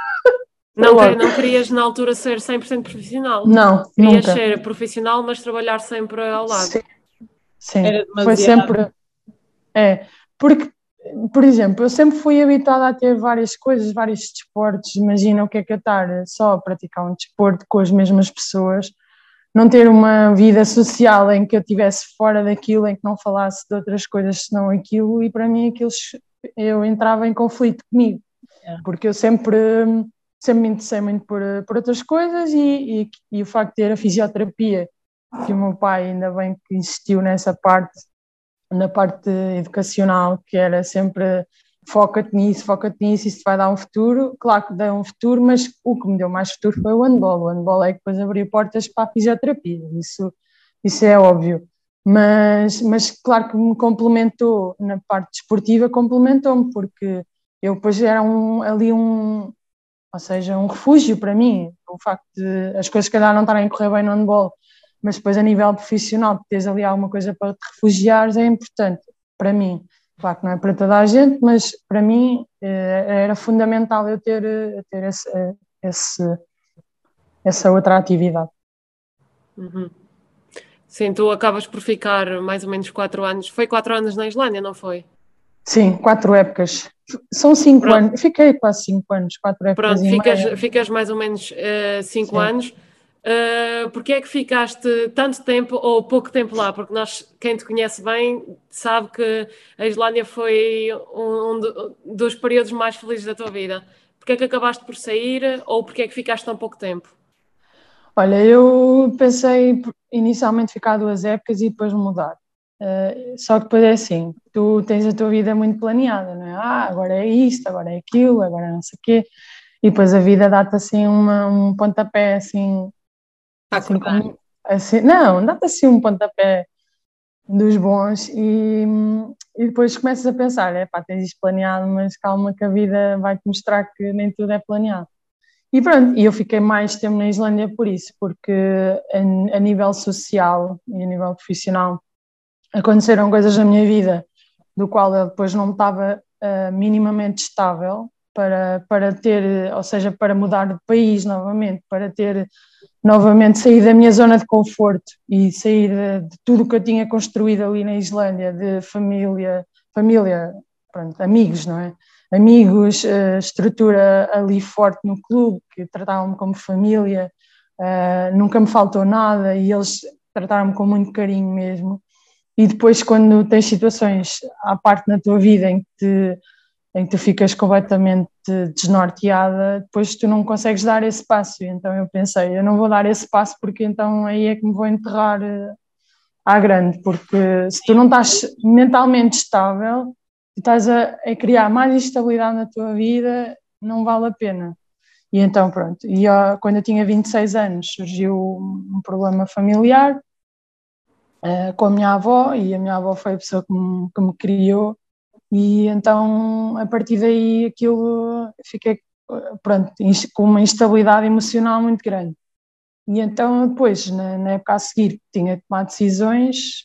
Não, não querias na altura ser 100% profissional? Não, Querias nunca. ser profissional, mas trabalhar sempre ao lado? Sim, Sim. foi sempre... É, porque por exemplo, eu sempre fui habituada a ter várias coisas, vários desportos. Imagina o que é que é estar só a praticar um desporto com as mesmas pessoas, não ter uma vida social em que eu estivesse fora daquilo, em que não falasse de outras coisas senão aquilo, e para mim aquilo eu entrava em conflito comigo, é. porque eu sempre, sempre me interessei muito por, por outras coisas e, e, e o facto de ter a fisioterapia, que o meu pai ainda bem que insistiu nessa parte na parte educacional, que era sempre foca-te nisso, foca-te nisso, isso vai dar um futuro. Claro que dá um futuro, mas o que me deu mais futuro foi o handball. O handball é que depois abriu portas para a fisioterapia, isso, isso é óbvio. Mas, mas claro que me complementou na parte desportiva, complementou-me, porque eu depois era um, ali um, ou seja, um refúgio para mim. O facto de as coisas, se calhar, não estarem a correr bem no handball mas depois a nível profissional, teres ali alguma coisa para te refugiares é importante para mim. Claro que não é para toda a gente, mas para mim eh, era fundamental eu ter, eh, ter esse, eh, esse, essa outra atividade. Uhum. Sim, tu acabas por ficar mais ou menos quatro anos. Foi quatro anos na Islândia, não foi? Sim, quatro épocas. São cinco Pronto. anos. Fiquei quase cinco anos, quatro épocas. Pronto, ficas, ficas mais ou menos uh, cinco Sim. anos. Uh, porque é que ficaste tanto tempo ou pouco tempo lá? Porque nós, quem te conhece bem, sabe que a Islândia foi um, um dos períodos mais felizes da tua vida. Porque é que acabaste por sair ou porque é que ficaste tão pouco tempo? Olha, eu pensei inicialmente ficar duas épocas e depois mudar. Uh, só que depois é assim, tu tens a tua vida muito planeada, não é? Ah, agora é isto, agora é aquilo, agora é não sei o quê. E depois a vida dá-te assim uma, um pontapé assim Assim, como, assim, não, dá-te assim um pontapé dos bons e, e depois começas a pensar, é pá, tens isto planeado, mas calma que a vida vai-te mostrar que nem tudo é planeado. E pronto, e eu fiquei mais tempo na Islândia por isso, porque a, a nível social e a nível profissional aconteceram coisas na minha vida do qual eu depois não estava uh, minimamente estável para, para ter, ou seja, para mudar de país novamente, para ter novamente sair da minha zona de conforto e sair de, de tudo o que eu tinha construído ali na Islândia, de família, família, pronto, amigos, não é? Amigos, uh, estrutura ali forte no clube, que tratavam-me como família, uh, nunca me faltou nada e eles trataram-me com muito carinho mesmo. E depois, quando tens situações à parte na tua vida em que te em que tu ficas completamente desnorteada, depois tu não consegues dar esse passo. Então eu pensei, eu não vou dar esse passo porque então aí é que me vou enterrar eh, à grande, porque se tu não estás mentalmente estável, tu estás a, a criar mais instabilidade na tua vida, não vale a pena. E então pronto, e ó, quando eu tinha 26 anos surgiu um problema familiar uh, com a minha avó, e a minha avó foi a pessoa que me, que me criou, e então, a partir daí, aquilo fiquei pronto, com uma instabilidade emocional muito grande. e então depois, na, na, época a seguir, tinha de tomar decisões,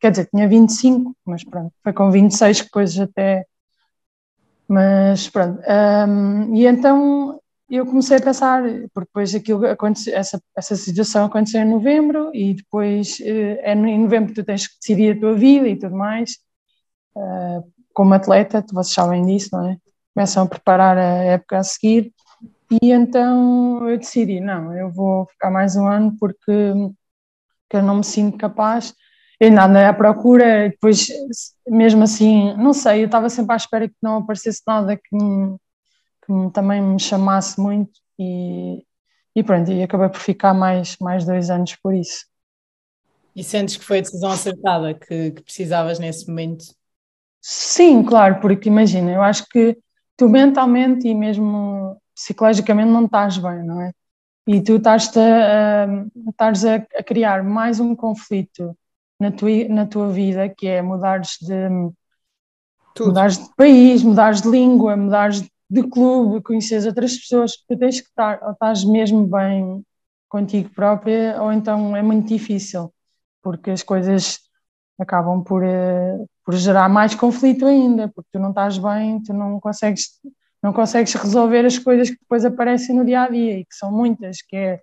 quer dizer, tinha 25, mas pronto, foi com 26 que depois até... Mas pronto, e então eu comecei a pensar, porque depois aquilo aconteceu, essa, essa situação aconteceu em novembro e depois eh, é em novembro que tu tens que decidir a tua vida e tudo mais. Como atleta, vocês sabem disso, não é? Começam a preparar a época a seguir e então eu decidi, não, eu vou ficar mais um ano porque, eu não me sinto capaz. Eu ainda à procura, depois, mesmo assim, não sei, eu estava sempre à espera que não aparecesse nada que, me, que me, também me chamasse muito e, e pronto, e acabei por ficar mais, mais dois anos por isso. E sentes que foi a decisão acertada que, que precisavas nesse momento? Sim, claro, porque imagina, eu acho que tu mentalmente e mesmo psicologicamente não estás bem, não é? E tu estás a, a, a criar mais um conflito na tua, na tua vida, que é mudares de, Tudo. mudares de país, mudares de língua, mudares de clube, conheces outras pessoas, tu tens que estar, ou estás mesmo bem contigo própria, ou então é muito difícil, porque as coisas acabam por, eh, por gerar mais conflito ainda, porque tu não estás bem, tu não consegues não consegues resolver as coisas que depois aparecem no dia a dia e que são muitas, que é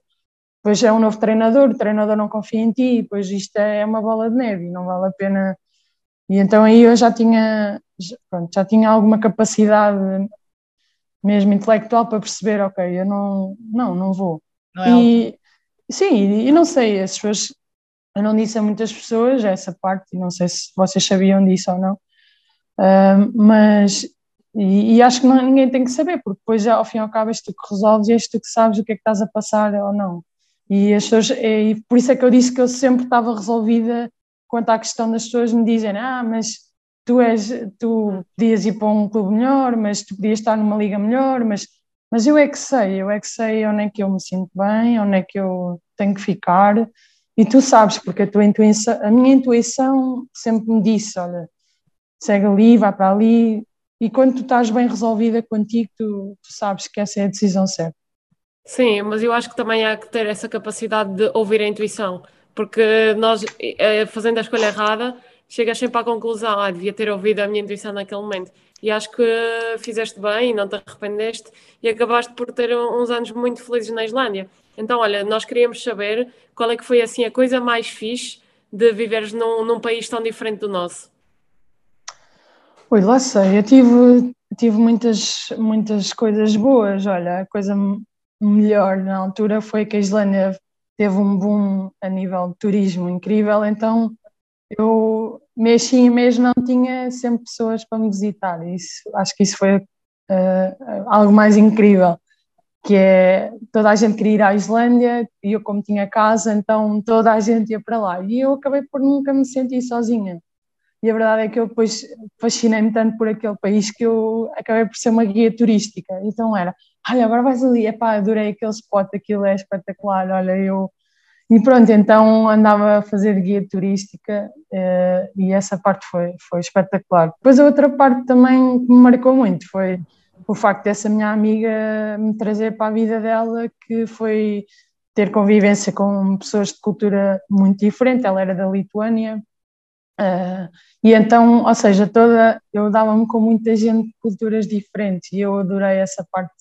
depois é um novo treinador, o treinador não confia em ti, depois isto é uma bola de neve e não vale a pena. E então aí eu já tinha, pronto, já tinha alguma capacidade mesmo intelectual para perceber, ok, eu não, não, não vou. Não é e, sim, e não sei, as pessoas, eu não disse a muitas pessoas essa parte, não sei se vocês sabiam disso ou não, uh, mas e, e, acho que não, ninguém tem que saber, porque depois, ao fim e ao cabo, és tu que resolves e és tu que sabes o que é que estás a passar ou não. E, as pessoas, e por isso é que eu disse que eu sempre estava resolvida quanto à questão das pessoas me dizem: Ah, mas tu, és, tu podias ir para um clube melhor, mas tu podias estar numa liga melhor, mas, mas eu é que sei, eu é que sei onde é que eu me sinto bem, onde é que eu tenho que ficar. E tu sabes, porque a, tua intuição, a minha intuição sempre me disse: Olha, segue ali, vai para ali, e quando tu estás bem resolvida contigo, tu, tu, sabes que essa é a decisão certa. Sim, mas eu acho que também há que ter essa capacidade de ouvir a intuição, porque nós, eh, fazendo a escolha errada, chegas sempre à conclusão, ah, devia ter ouvido a minha intuição naquele momento. E acho que fizeste bem e não te arrependeste e acabaste por ter uns anos muito felizes na Islândia. Então, olha, nós queríamos saber qual é que foi assim a coisa mais fixe de viveres num, num país tão diferente do nosso. Oi, lá sei, eu tive, tive muitas, muitas coisas boas. Olha, a coisa melhor na altura foi que a Islândia teve um boom a nível de turismo incrível, então eu mês e mês não tinha sempre pessoas para me visitar. Isso, acho que isso foi uh, algo mais incrível, que é toda a gente queria ir à Islândia e eu como tinha casa, então toda a gente ia para lá. E eu acabei por nunca me sentir sozinha. E a verdade é que eu depois fascinei-me tanto por aquele país que eu acabei por ser uma guia turística. Então era, olha, agora vais ali, epá, adorei aquele spot, aquilo é espetacular, olha, eu... E pronto, então andava a fazer guia turística uh, e essa parte foi, foi espetacular. Depois a outra parte também que me marcou muito foi o facto dessa minha amiga me trazer para a vida dela, que foi ter convivência com pessoas de cultura muito diferente. Ela era da Lituânia, Uh, e então, ou seja, toda eu dava-me com muita gente de culturas diferentes e eu adorei essa parte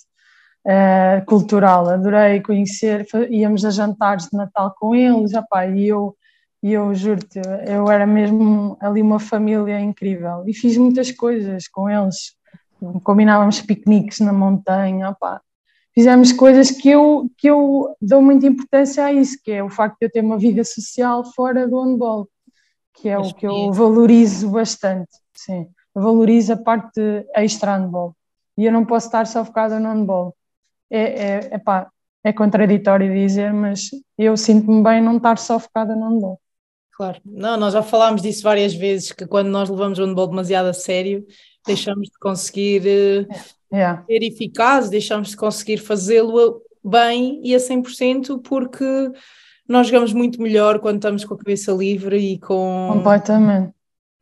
uh, cultural, adorei conhecer, íamos a jantares de Natal com eles, opá, e eu, e eu juro-te, eu era mesmo ali uma família incrível. E fiz muitas coisas com eles, combinávamos piqueniques na montanha, fizemos coisas que eu, que eu dou muita importância a isso, que é o facto de eu ter uma vida social fora do handball que é o que eu valorizo bastante, sim. Eu valorizo a parte extra-handball. E eu não posso estar só focada no handball. É, é, epá, é contraditório dizer, mas eu sinto-me bem não estar só focada no handball. Claro, não, nós já falámos disso várias vezes, que quando nós levamos o handball demasiado a sério, deixamos de conseguir yeah. ser eficazes, deixamos de conseguir fazê-lo bem e a 100% porque nós jogamos muito melhor quando estamos com a cabeça livre e com. Completamente.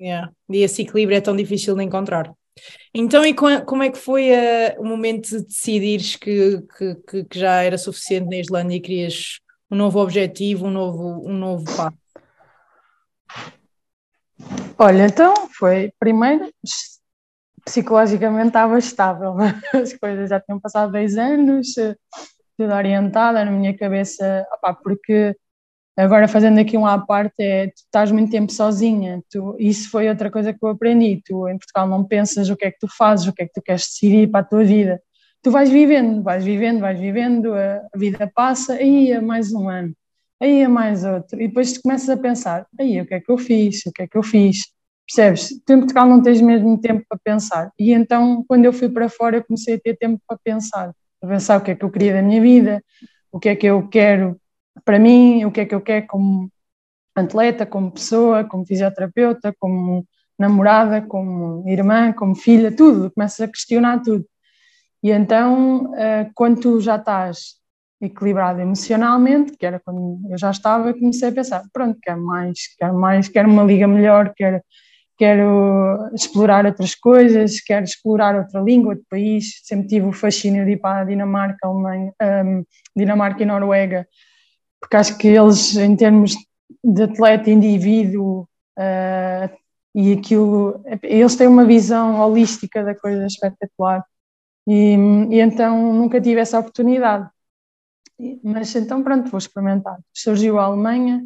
Yeah. E esse equilíbrio é tão difícil de encontrar. Então, e como é que foi uh, o momento de decidires que, que, que, já era suficiente na Islândia e querias um novo objetivo, um novo, um novo passo? Olha, então foi primeiro psicologicamente estava estável, as coisas já tinham passado 10 anos, tudo orientada na minha cabeça, porque agora fazendo aqui um à parte, é, tu estás muito tempo sozinha, tu, isso foi outra coisa que eu aprendi, tu em Portugal não pensas o que é que tu fazes, o que é que tu queres decidir para a tua vida, tu vais vivendo, vais vivendo, vais vivendo, a, a vida passa, aí é mais um ano, aí é mais outro, e depois tu começas a pensar, aí o que é que eu fiz, o que é que eu fiz, percebes? Tu em Portugal não tens mesmo tempo para pensar, e então quando eu fui para fora eu comecei a ter tempo para pensar, para pensar o que é que eu queria da minha vida, o que é que eu quero para mim, o que é que eu quero como atleta, como pessoa, como fisioterapeuta, como namorada, como irmã, como filha, tudo, começas a questionar tudo. E então, eh, quando tu já estás equilibrado emocionalmente, que era quando eu já estava, comecei a pensar, pronto, quero mais, quero mais, quero uma liga melhor, quero, quero explorar outras coisas, quero explorar outra língua, outro país, sempre tive o fascínio de ir para a Dinamarca, Alemanha, um, Dinamarca e Noruega, porque acho que eles, em termos de atleta, indivíduo, uh, e aquilo, eles têm uma visão holística da coisa espetacular. E, e então nunca tive essa oportunidade. Mas então pronto, vou experimentar. Surgiu a Alemanha,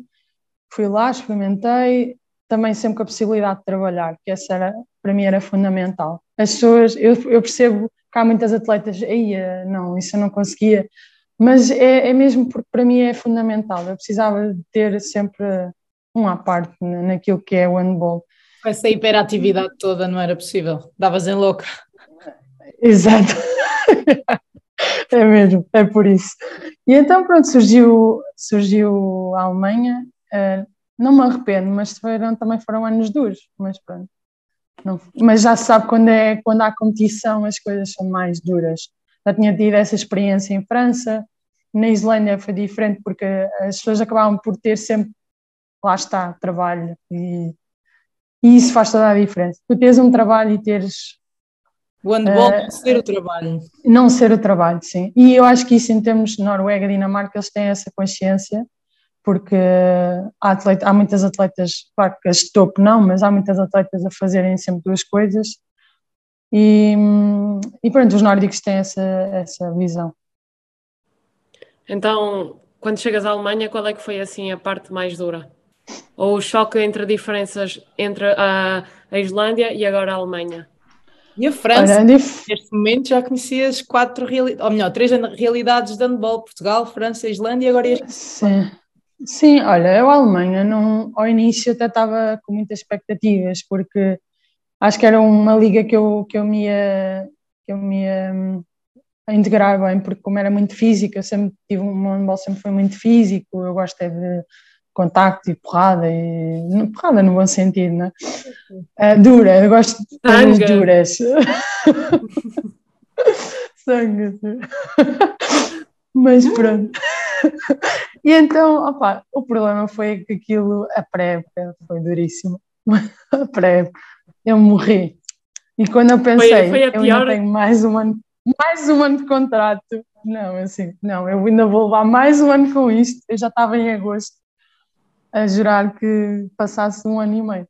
fui lá, experimentei, também sempre com a possibilidade de trabalhar, que essa era, para mim era fundamental. As pessoas, eu, eu percebo que há muitas atletas, aí não, isso eu não conseguia, mas é, é mesmo porque para mim é fundamental. Eu precisava ter sempre um à parte naquilo que é o handball. Essa hiperatividade toda não era possível, davas em louca. Exato. é mesmo, é por isso. E então, pronto, surgiu, surgiu a Alemanha. Não me arrependo, mas foram, também foram anos duros, mas pronto. Não, mas já se sabe quando, é, quando há competição as coisas são mais duras já tinha tido essa experiência em França. Na Islândia foi diferente porque as pessoas acabavam por ter sempre, lá está, trabalho e, e isso faz toda a diferença. Tu tens um trabalho e teres. O handball uh, não ser o trabalho. Não ser o trabalho, sim. E eu acho que isso em termos de Noruega Dinamarca eles têm essa consciência porque há, atleta, há muitas atletas, claro que as de topo não, mas há muitas atletas a fazerem sempre duas coisas e, e pronto, os nórdicos têm essa, essa visão. Então, quando chegas à Alemanha, qual é que foi assim a parte mais dura? Ou o choque entre diferenças entre a, a Islândia e agora a Alemanha? E a França, Olha, neste momento já conhecias quatro realidades, ou melhor, três realidades de handball, Portugal, França, Islândia e agora este. Sim. Sim, olha, eu a Alemanha não, ao início até estava com muitas expectativas, porque acho que era uma liga que eu, que eu me ia, que eu me ia hum, integrar bem, porque como era muito física, eu sempre tive um handball sempre foi muito físico, eu gosto é de contacto e porrada, e porrada no bom sentido, não é? Uh, dura, eu gosto de coisas duras. Sangue. Mas pronto. E então, opa, o problema foi que aquilo, a pré-época foi duríssimo. A pré-época eu morri. E quando eu pensei, foi, foi eu ainda tenho mais um ano, mais um ano de contrato, não, assim, não, eu ainda vou levar mais um ano com isto, eu já estava em agosto a jurar que passasse um ano e meio.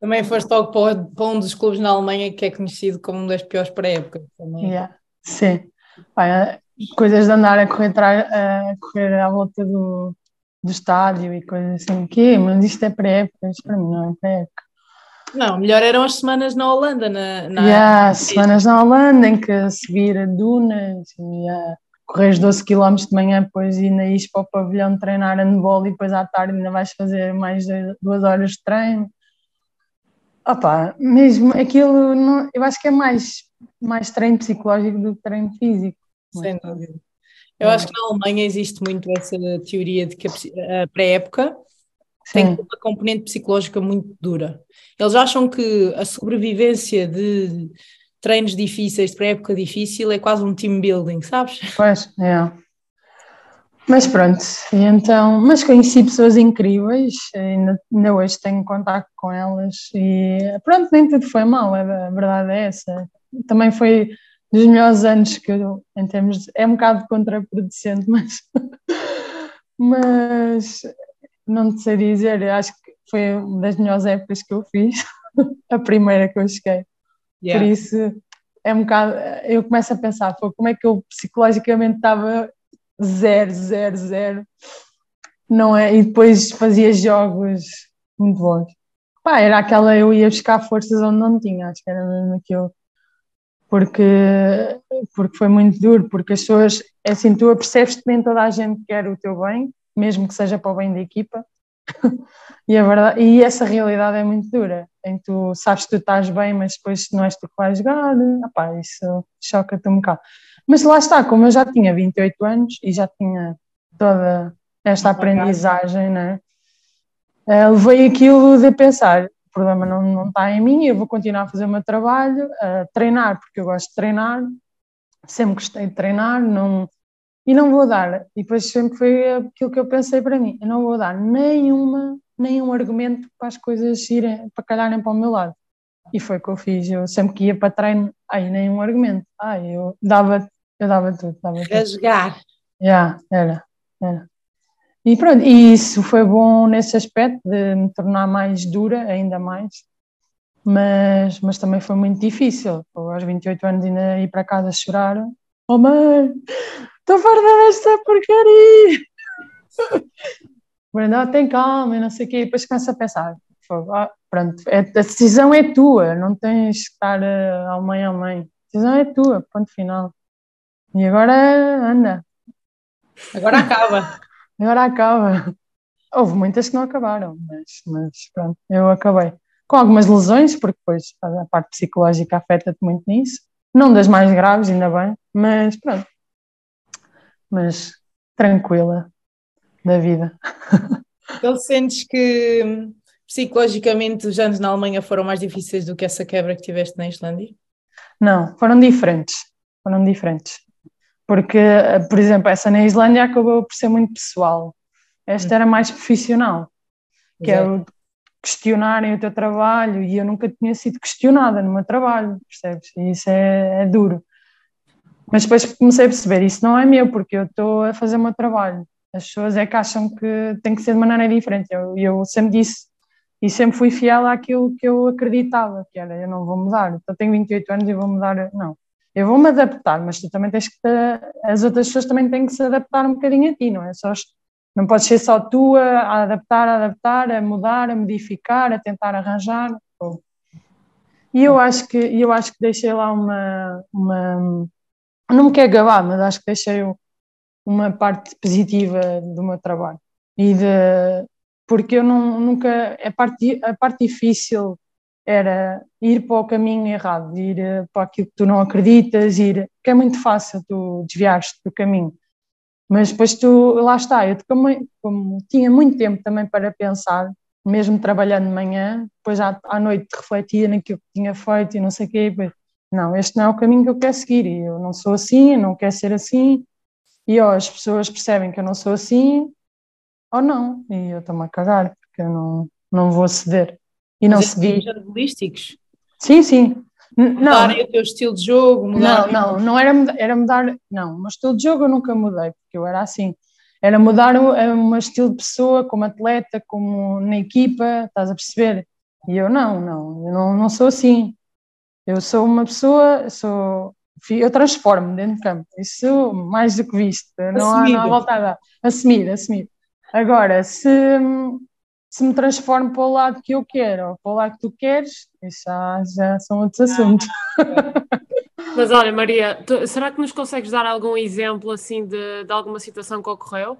Também foste logo para um dos clubes na Alemanha que é conhecido como um das piores para a época. Também. Yeah, sim. Pai, coisas de andar a correr, a correr à volta do, do estádio e coisas assim, que mas isto é pré-época, isto para mim não é pré-época. Não, melhor eram as semanas na Holanda. Na, na... Yeah, semanas na Holanda em que subir a dunas e uh, correr 12 km de manhã, depois ainda ires para o pavilhão treinar handball e depois à tarde ainda vais fazer mais duas horas de treino. Opa, mesmo aquilo, não, eu acho que é mais, mais treino psicológico do que treino físico. Sem dúvida. Eu acho que na Alemanha existe muito essa teoria de que a pré-época tem uma componente psicológica muito dura. Eles acham que a sobrevivência de treinos difíceis, de pré-época difícil, é quase um team building, sabes? Pois, é. Mas pronto, então, mas conheci pessoas incríveis, ainda, ainda hoje tenho contato com elas e pronto, nem tudo foi mal, a verdade é essa. Também foi dos melhores anos que eu, em termos de, é um bocado contraproducente, mas mas não te sei dizer, acho que foi uma das melhores épocas que eu fiz, a primeira que eu cheguei. Yeah. Por isso é um bocado, eu começo a pensar, como é que eu psicologicamente estava zero, zero, zero, não é? E depois fazia jogos muito bons. Pá, era aquela, eu ia buscar forças onde não tinha, acho que era mesmo aquilo. Porque, porque foi muito duro, porque as pessoas, é assim, tu percebes que nem toda a gente quer o teu bem, mesmo que seja para o bem da equipa, e, a verdade, e essa realidade é muito dura, em que tu sabes que tu estás bem, mas depois não és tu que vais jogar, opá, isso choca-te um bocado. Mas lá está, como eu já tinha 28 anos e já tinha toda esta aprendizagem, né? Uh, levei aquilo de pensar, problema não, não está em mim, eu vou continuar a fazer o meu trabalho, a treinar, porque eu gosto de treinar, sempre gostei de treinar, não, e não vou dar, e depois sempre foi aquilo que eu pensei para mim, eu não vou dar nenhuma, nenhum argumento para as coisas irem, para calharem para o meu lado. E foi o que eu fiz, eu sempre que ia para treino, aí nenhum argumento, ai, eu dava, eu dava tudo, dava tudo. A jogar. Já, yeah, era, era. E pronto, e isso foi bom nesse aspecto de me tornar mais dura, ainda mais, mas, mas também foi muito difícil. aos 28 anos ainda ir para casa chorar, oh mãe, estou farda desta porcaria. Brenda, tem calma e não sei o quê, e depois começa a pensar, ah, pronto, é, a decisão é tua, não tens que estar uh, ao mãe ao mãe, a decisão é tua, ponto final. E agora anda. Agora acaba. Agora acaba. Houve muitas que não acabaram, mas, mas pronto, eu acabei. Com algumas lesões, porque depois a parte psicológica afeta-te muito nisso. Não das mais graves, ainda bem, mas pronto mas tranquila da vida. Então sentes que hum, psicologicamente os anos na Alemanha foram mais difíceis do que essa quebra que tiveste na Islândia? Não, foram diferentes. Foram diferentes. Porque, por exemplo, essa na Islândia acabou por ser muito pessoal. Esta era mais profissional, que Exato. é o questionarem o teu trabalho e eu nunca tinha sido questionada no meu trabalho, percebes? E isso é, é duro. Mas depois comecei a perceber, isso não é meu, porque eu estou a fazer o meu trabalho. As pessoas é que acham que tem que ser de maneira diferente. Eu, eu sempre disse e sempre fui fiel àquilo que eu acreditava, que era eu não vou mudar. Então tenho 28 anos e vou mudar. Não. Eu vou me adaptar, mas tu também tens que. As outras pessoas também têm que se adaptar um bocadinho a ti, não é? Só, não podes ser só tu a adaptar, a adaptar, a mudar, a modificar, a tentar arranjar. E eu acho que, eu acho que deixei lá uma, uma não me quero gabar, mas acho que deixei uma parte positiva do meu trabalho. E de, porque eu não, nunca. A parte, a parte difícil era ir para o caminho errado, ir eh, para aquilo que tu não acreditas, ir. que é muito fácil tu desviares-te do caminho. Mas depois tu, lá está, eu como, como tinha muito tempo também para pensar, mesmo trabalhando de manhã, depois à, à noite refletia naquilo que tinha feito e não sei o quê, não, este não é o caminho que eu quero seguir, e eu não sou assim, eu não quero ser assim, e ó, as pessoas percebem que eu não sou assim, ou não, e eu estou-me a cagar, porque eu não, não vou ceder. E não cedi. holísticos? Sim, sim. Mudarem o teu estilo de jogo? Mudar... Não, não, não era, era mudar, não, o meu estilo de jogo eu nunca mudei, porque eu era assim. Era mudar o, o meu estilo de pessoa, como atleta, como na equipa, estás a perceber? E eu não, não, eu não, não sou assim. Eu sou uma pessoa, sou, eu transformo dentro de campo, isso mais do que visto, não há, não há volta a dar. Assumir, assumir. Agora, se, se me transformo para o lado que eu quero ou para o lado que tu queres, isso já, já são outros assuntos. Mas olha, Maria, tu, será que nos consegues dar algum exemplo assim de, de alguma situação que ocorreu?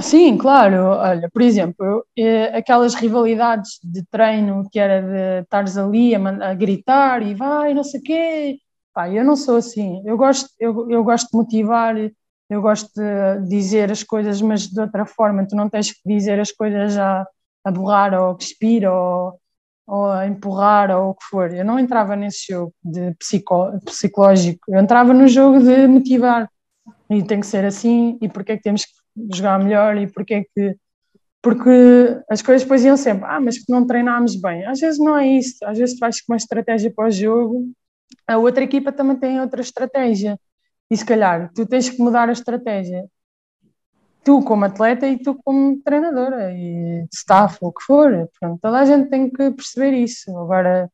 Sim, claro. Olha, por exemplo, eh, aquelas rivalidades de treino que era de estares ali a, a, gritar e vai, não sei o quê. Pá, eu não sou assim. Eu gosto, eu, eu gosto de motivar, eu gosto de dizer as coisas, mas de outra forma. Tu não tens que dizer as coisas a, a borrar ou a cuspir ou, ou a empurrar ou o que for. Eu não entrava nesse jogo de psico, psicológico. Eu entrava no jogo de motivar. E tem que ser assim, e porque é que temos que jogar melhor e porque é que. Porque as coisas depois iam sempre, ah, mas não treinámos bem. Às vezes não é isso, às vezes tu vais com uma estratégia para o jogo, a outra equipa também tem outra estratégia. E se calhar tu tens que mudar a estratégia. tu como atleta e tu como treinadora e staff, ou o que for. Portanto, toda a gente tem que perceber isso. Agora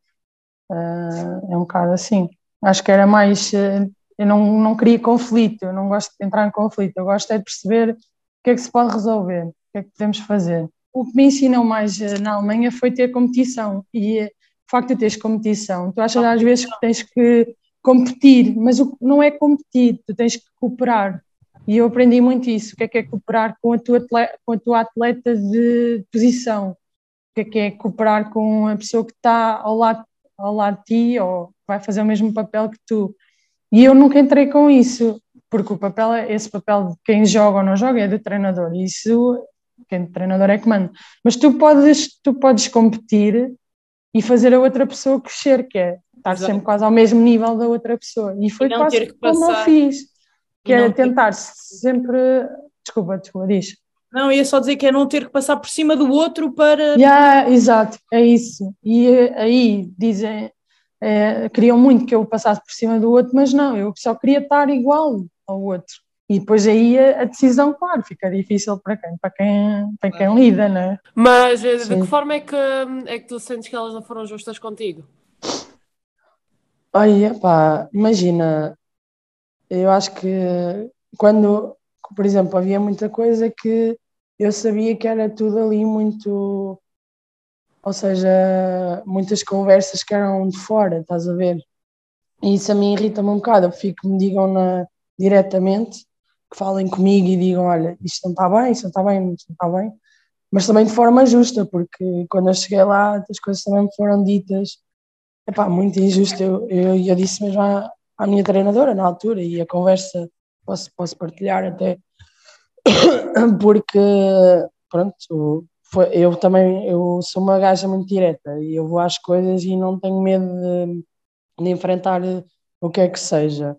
uh, é um bocado assim. Acho que era mais. Uh, eu não, não queria conflito, eu não gosto de entrar em conflito, eu gosto é de perceber o que é que se pode resolver, o que é que podemos fazer. O que me ensinou mais uh, na Alemanha foi ter competição e o facto de teres competição. Tu achas às vezes que tens que competir, mas o, não é competir, tu tens que cooperar e eu aprendi muito isso, o que é que é cooperar com a tua atleta, com a tua atleta de posição, o que é que é cooperar com a pessoa que está ao lado, ao lado de ti ou vai fazer o mesmo papel que tu. E eu nunca entrei com isso, porque o papel, esse papel de quem joga ou não joga é do treinador, e isso quem treinador é que manda. Mas tu podes, tu podes competir e fazer a outra pessoa crescer, que é estar Exato. sempre quase ao mesmo nível da outra pessoa. E foi e quase como eu fiz que é tentar sempre. Desculpa, desculpa, diz. Não, ia só dizer que é não ter que passar por cima do outro para. Yeah, exato, é isso. E eh, aí dizem, é, queriam muito que eu passasse por cima do outro, mas não, eu só queria estar igual ao outro. E depois aí a, decisão, claro, fica difícil para quem? Para quem, para quem lida, não é? Mas eh, de Sim. que forma é que, é que tu sentes que elas não foram justas contigo? Olha, pá, imagina, eu acho que quando, por exemplo, havia muita coisa que eu sabia que era tudo ali muito, ou seja, muitas conversas que eram de fora, estás a ver? E isso a mim irrita-me um bocado, eu fico que me digam na, diretamente, que falem comigo e digam, olha, isto não está bem, isto não está bem, isto não está bem, mas também de forma justa, porque quando eu cheguei lá as coisas também me foram ditas, epá, muito injusto, eu, eu, eu disse mesmo à, à minha treinadora na altura e a conversa posso, posso partilhar até porque pronto foi, eu também eu sou uma gaja muito direta e eu vou às coisas e não tenho medo de, de enfrentar o que é que seja.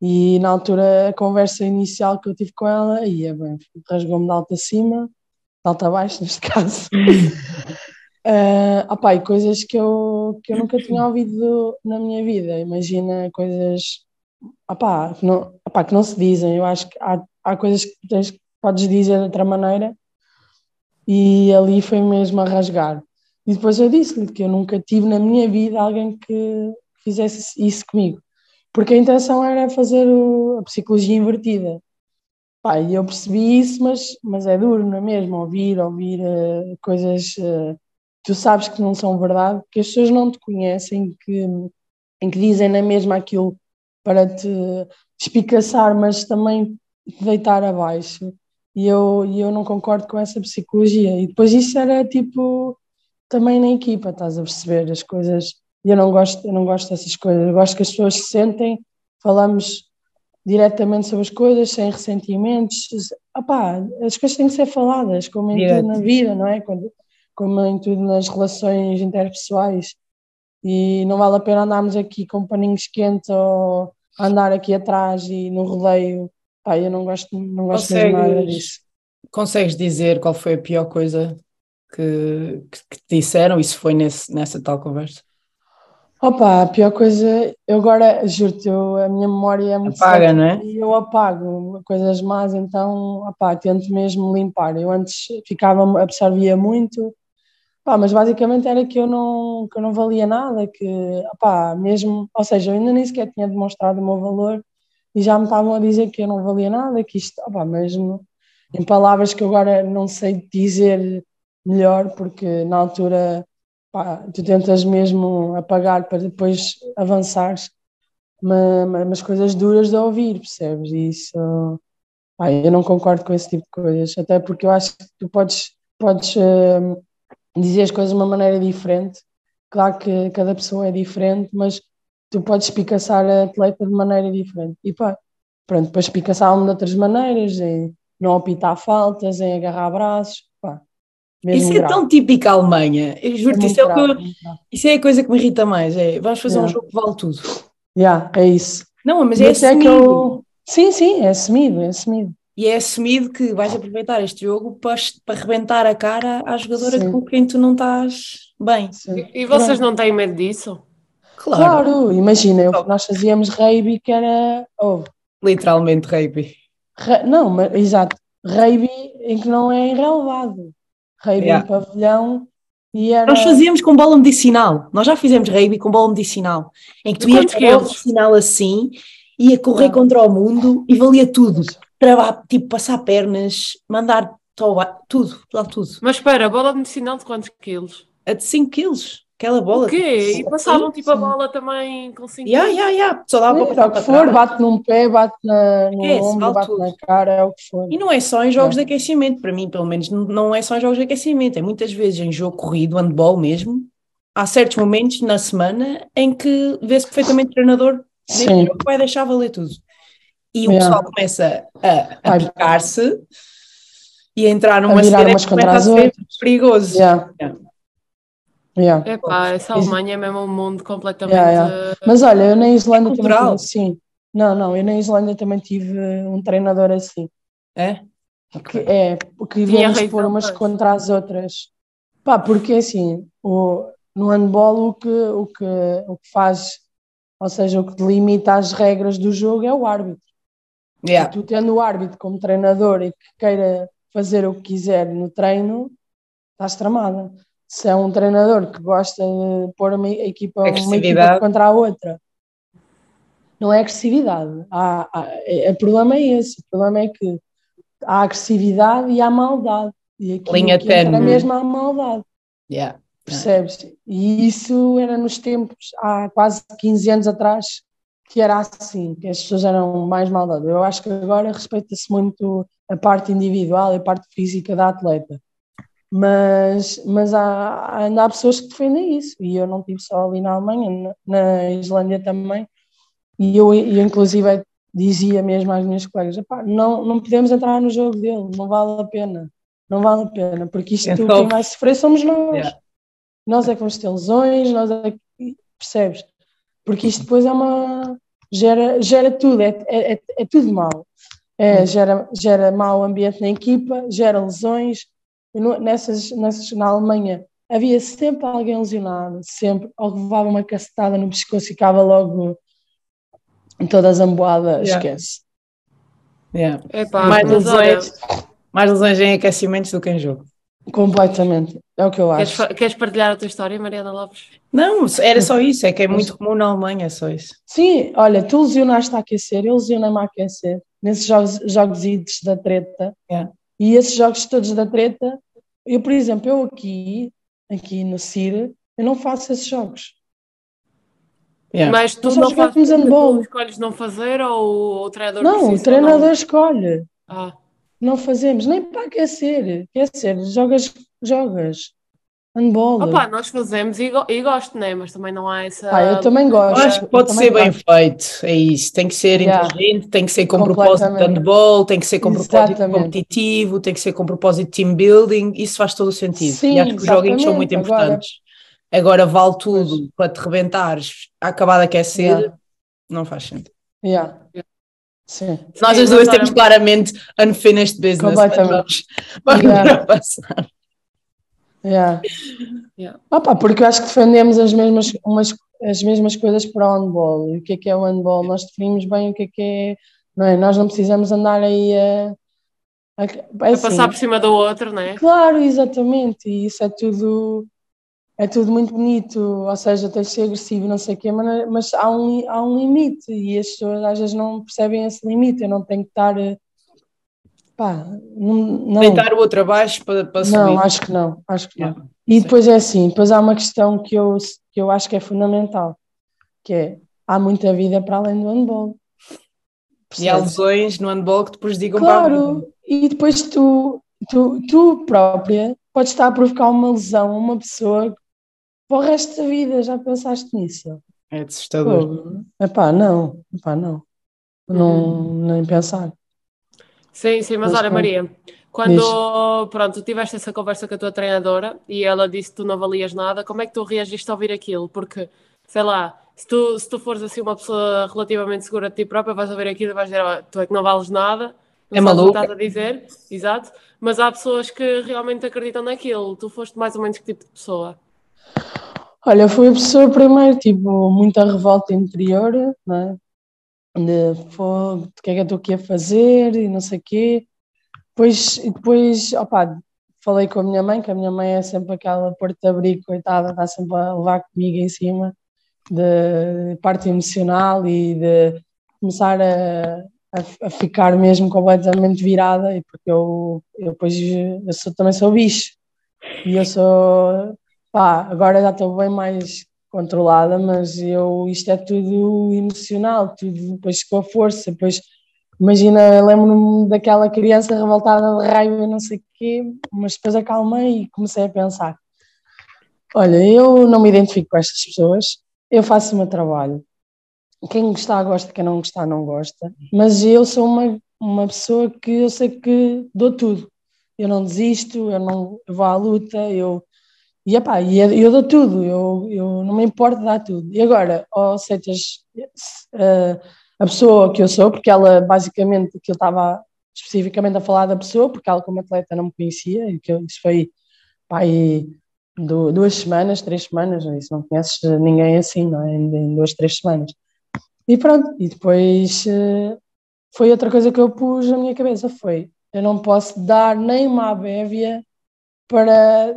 E na altura a conversa inicial que eu tive com ela ia bem, rasgou-me de alta acima de alta abaixo neste caso Uh, opa, e coisas que eu, que eu nunca tinha ouvido na minha vida. Imagina coisas opa, que, não, opa, que não se dizem. Eu acho que há, há coisas que tens, podes dizer de outra maneira e ali foi mesmo a rasgar. E depois eu disse-lhe que eu nunca tive na minha vida alguém que fizesse isso comigo, porque a intenção era fazer o, a psicologia invertida. Pá, eu percebi isso, mas, mas é duro, não é mesmo? Ouvir, ouvir uh, coisas. Uh, tu sabes que não são verdade, que as pessoas não te conhecem, que, em que dizem na mesma aquilo para te espicaçar, mas também te deitar abaixo. E eu, e eu não concordo com essa psicologia. E depois isso era tipo também na equipa, estás a perceber as coisas. E eu não gosto, eu não gosto dessas coisas. Eu gosto que as pessoas se sentem, falamos diretamente sobre as coisas, sem ressentimentos. Opá, as coisas têm que ser faladas, como em tudo na vida, não é? Quando, como em tudo nas relações interpessoais. E não vale a pena andarmos aqui com paninhos quentes ou andar aqui atrás e no rodeio. Pá, eu não gosto, não gosto consegues, nada disso. Consegues dizer qual foi a pior coisa que, que, que te disseram? Isso foi nesse, nessa tal conversa? Opa, a pior coisa, eu agora, juro-te, a minha memória é muito Apaga, não é? E eu apago coisas más, então, opa, tento mesmo limpar. Eu antes ficava, absorvia muito, Pá, mas basicamente era que eu não, que eu não valia nada, que, pá, mesmo, ou seja, eu ainda nem sequer tinha demonstrado o meu valor e já me estavam a dizer que eu não valia nada, que isto, pá, mesmo em palavras que eu agora não sei dizer melhor, porque na altura, pá, tu tentas mesmo apagar para depois avançares, mas, mas coisas duras de ouvir, percebes? E isso, pá, eu não concordo com esse tipo de coisas, até porque eu acho que tu podes, podes uh, dizer as coisas de uma maneira diferente. Claro que cada pessoa é diferente, mas tu podes espicaçar a atleta de maneira diferente. E pá, pronto, depois espicaçar-me de outras maneiras, em não apitar faltas, em agarrar braços, pá. Isso é tão típico Alemanha. Eu juro é isso, é eu, isso é a coisa que me irrita mais. É, vamos fazer yeah. um jogo que vale tudo. Já, yeah, é isso. Não, mas é assumido. É que eu... Sim, sim, é assumido, é assumido e é assumido que vais aproveitar este jogo para, para rebentar a cara à jogadora Sim. com quem tu não estás bem. E, e vocês não têm medo disso? Claro, claro. imagina, eu, nós fazíamos rugby que era. Oh. Literalmente rugby. Re, não, mas exato, rugby em que não é relevado. Rugby yeah. em pavilhão e era... Nós fazíamos com bola medicinal. Nós já fizemos rugby com bola medicinal. Em que tu ias com bola medicinal assim, ia correr ah. contra o mundo e valia tudo. Travar, tipo, passar pernas, mandar tudo, tudo, tudo. Mas espera, bola medicinal de quantos quilos? A de 5 quilos. Aquela bola. O quê? E passavam tipo a bola também com 5 yeah, yeah, yeah. Só dava é, para o que for, bate num pé, bate na, no é, ombro, bate tudo. na cara, é o que for. E não é só em jogos é. de aquecimento, para mim, pelo menos, não é só em jogos de aquecimento, é muitas vezes em jogo corrido, handball mesmo. Há certos momentos na semana em que vê-se perfeitamente o treinador que vai deixar valer tudo. E o pessoal começa a, a picar-se e a entrar numa cena que começa a ser perigoso. Yeah. Yeah. Yeah. Epá, essa Alemanha é mesmo um mundo completamente. Yeah, yeah. Mas olha, eu na Islândia é também tive assim. Não, não, eu na Islândia também tive um treinador assim. É? Que, é, porque íamos pôr umas contra as outras. Pá, porque assim, o, no handball o que, o, que, o que faz, ou seja, o que delimita as regras do jogo é o árbitro. Yeah. E tu tendo o árbitro como treinador e que queira fazer o que quiser no treino, estás tramada se é um treinador que gosta de pôr uma equipa, uma equipa contra a outra, não é agressividade. Há, há, é, o problema é esse. O problema é que há agressividade e há maldade. E aqui Linha era mesmo a maldade. Yeah. Percebes? E isso era nos tempos, há quase 15 anos atrás, que era assim, que as pessoas eram mais maldadas. Eu acho que agora respeita-se muito a parte individual e a parte física da atleta. Mas, mas há, ainda há pessoas que defendem isso, e eu não tive só ali na Alemanha, na, na Islândia também, e eu, eu inclusive dizia mesmo às minhas colegas, não, não podemos entrar no jogo dele, não vale a pena, não vale a pena, porque isto então, quem vai sofrer somos nós. Yeah. Nós é que vamos ter lesões, nós é que, percebes? Porque isto depois é uma, gera, gera tudo, é, é, é, é tudo mal. É, gera, gera mau ambiente na equipa, gera lesões, nessas, nessas, na Alemanha havia sempre alguém lesionado, sempre, ou levava uma cacetada no pescoço e ficava logo toda zamboada, yeah. esquece. Yeah. Epá, mais, lesões, olha... mais lesões em aquecimentos do que em jogo. Completamente, é o que eu acho. Queres, queres partilhar a tua história, Mariana Lopes? Não, era só isso, é que é muito comum na Alemanha, é só isso. Sim, olha, tu lesionaste a aquecer, eu lesionei-me a aquecer, nesses jogos, jogos da treta. Yeah. E esses jogos todos da treta, eu, por exemplo, eu aqui, aqui no CIR, eu não faço esses jogos. Yeah. Mas tu não fazes, tu escolhes não fazer ou o treinador Não, o treinador não? escolhe. Ah. Não fazemos, nem para aquecer. Aquecer, jogas, jogas handball. Opa, nós fazemos e, e gosto, né? mas também não há essa. Ah, eu também gosto. Acho que pode ser bem gosto. feito, é isso. Tem que ser yeah. inteligente, tem que ser com propósito de handball, tem que ser com propósito exatamente. competitivo, tem que ser com propósito de team building. Isso faz todo o sentido. Sim, e acho que os joguinhos são muito importantes. Agora, Agora vale tudo pois. para te rebentares, acabar de aquecer, yeah. não faz sentido. Yeah. Sim. Nós as duas temos claramente unfinished business. Completamente. Vamos, vamos yeah. passar. Yeah. Yeah. Opa, porque eu acho que defendemos as mesmas, umas, as mesmas coisas para o handball. E o que é que é o handball? Nós definimos bem o que é que é. Não é? Nós não precisamos andar aí a. A, a, assim, a passar por cima do outro, não é? Claro, exatamente. E isso é tudo. É tudo muito bonito, ou seja, tens de ser agressivo, não sei o quê, mas, mas há, um, há um limite e as pessoas às vezes não percebem esse limite. Eu não tenho que estar Pá, não, não. Deitar o outro abaixo para, para subir. Não, acho que não, acho que não. E depois é assim, depois há uma questão que eu, que eu acho que é fundamental, que é, há muita vida para além do handball. Percebes? E há lesões no handball que depois digam claro, e depois tu, tu, tu própria podes estar a provocar uma lesão a uma pessoa para o resto da vida, já pensaste nisso? É assustador. Pô, epá, não, epá, não. Não, uhum. nem pensar. Sim, sim, mas, mas olha, Maria, quando pronto, tiveste essa conversa com a tua treinadora e ela disse que tu não valias nada, como é que tu reagiste a ouvir aquilo? Porque, sei lá, se tu, se tu fores assim uma pessoa relativamente segura de ti própria, vais ouvir aquilo e vais dizer, oh, tu é que não vales nada, não é maluco. estás a dizer, exato, mas há pessoas que realmente acreditam naquilo. Tu foste mais ou menos que tipo de pessoa? Olha, fui a pessoa primeiro, tipo, muita revolta interior, não é? De fogo, o que é que eu estou aqui a fazer e não sei o quê. depois, depois opa, falei com a minha mãe, que a minha mãe é sempre aquela porta-abrigo, coitada, está sempre a levar comigo em cima de parte emocional e de começar a, a, a ficar mesmo completamente virada, e porque eu, eu depois eu sou, também sou bicho, e eu sou, pá, agora já estou bem mais controlada, mas eu, isto é tudo emocional, tudo depois com a força, depois imagina, lembro-me daquela criança revoltada de raiva, não sei o quê, mas depois acalmei e comecei a pensar, olha, eu não me identifico com estas pessoas, eu faço o meu trabalho, quem gostar gosta, quem não gostar não gosta, mas eu sou uma, uma pessoa que eu sei que dou tudo, eu não desisto, eu não eu vou à luta, eu e epá, eu, eu dou tudo, eu, eu não me importo dar tudo. E agora, ou aceitas uh, a pessoa que eu sou, porque ela basicamente, que eu estava especificamente a falar da pessoa, porque ela como atleta não me conhecia, e que isso foi pá, duas semanas, três semanas, isso não conheces ninguém assim, não é? Em, duas, três semanas. E pronto, e depois uh, foi outra coisa que eu pus na minha cabeça, foi, eu não posso dar nem uma abévia para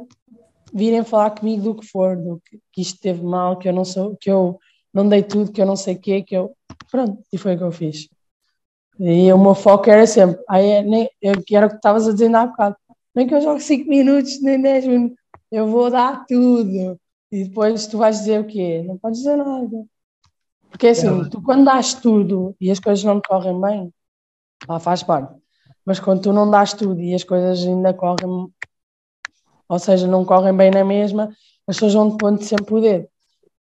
virem falar comigo do que for, do que, que isto teve mal, que eu não sou, que eu não dei tudo, que eu não sei o quê, que eu. Pronto, e foi o que eu fiz. E o meu foco era sempre, aí é, nem, eu, que era o que estavas a dizer há bocado, nem que eu jogue 5 minutos, nem 10 minutos, eu vou dar tudo. E depois tu vais dizer o quê? Não podes dizer nada. Porque assim, é. tu quando dás tudo e as coisas não te correm bem, lá faz parte. Mas quando tu não dás tudo e as coisas ainda correm ou seja, não correm bem na mesma, as pessoas vão te pondo sempre o dedo.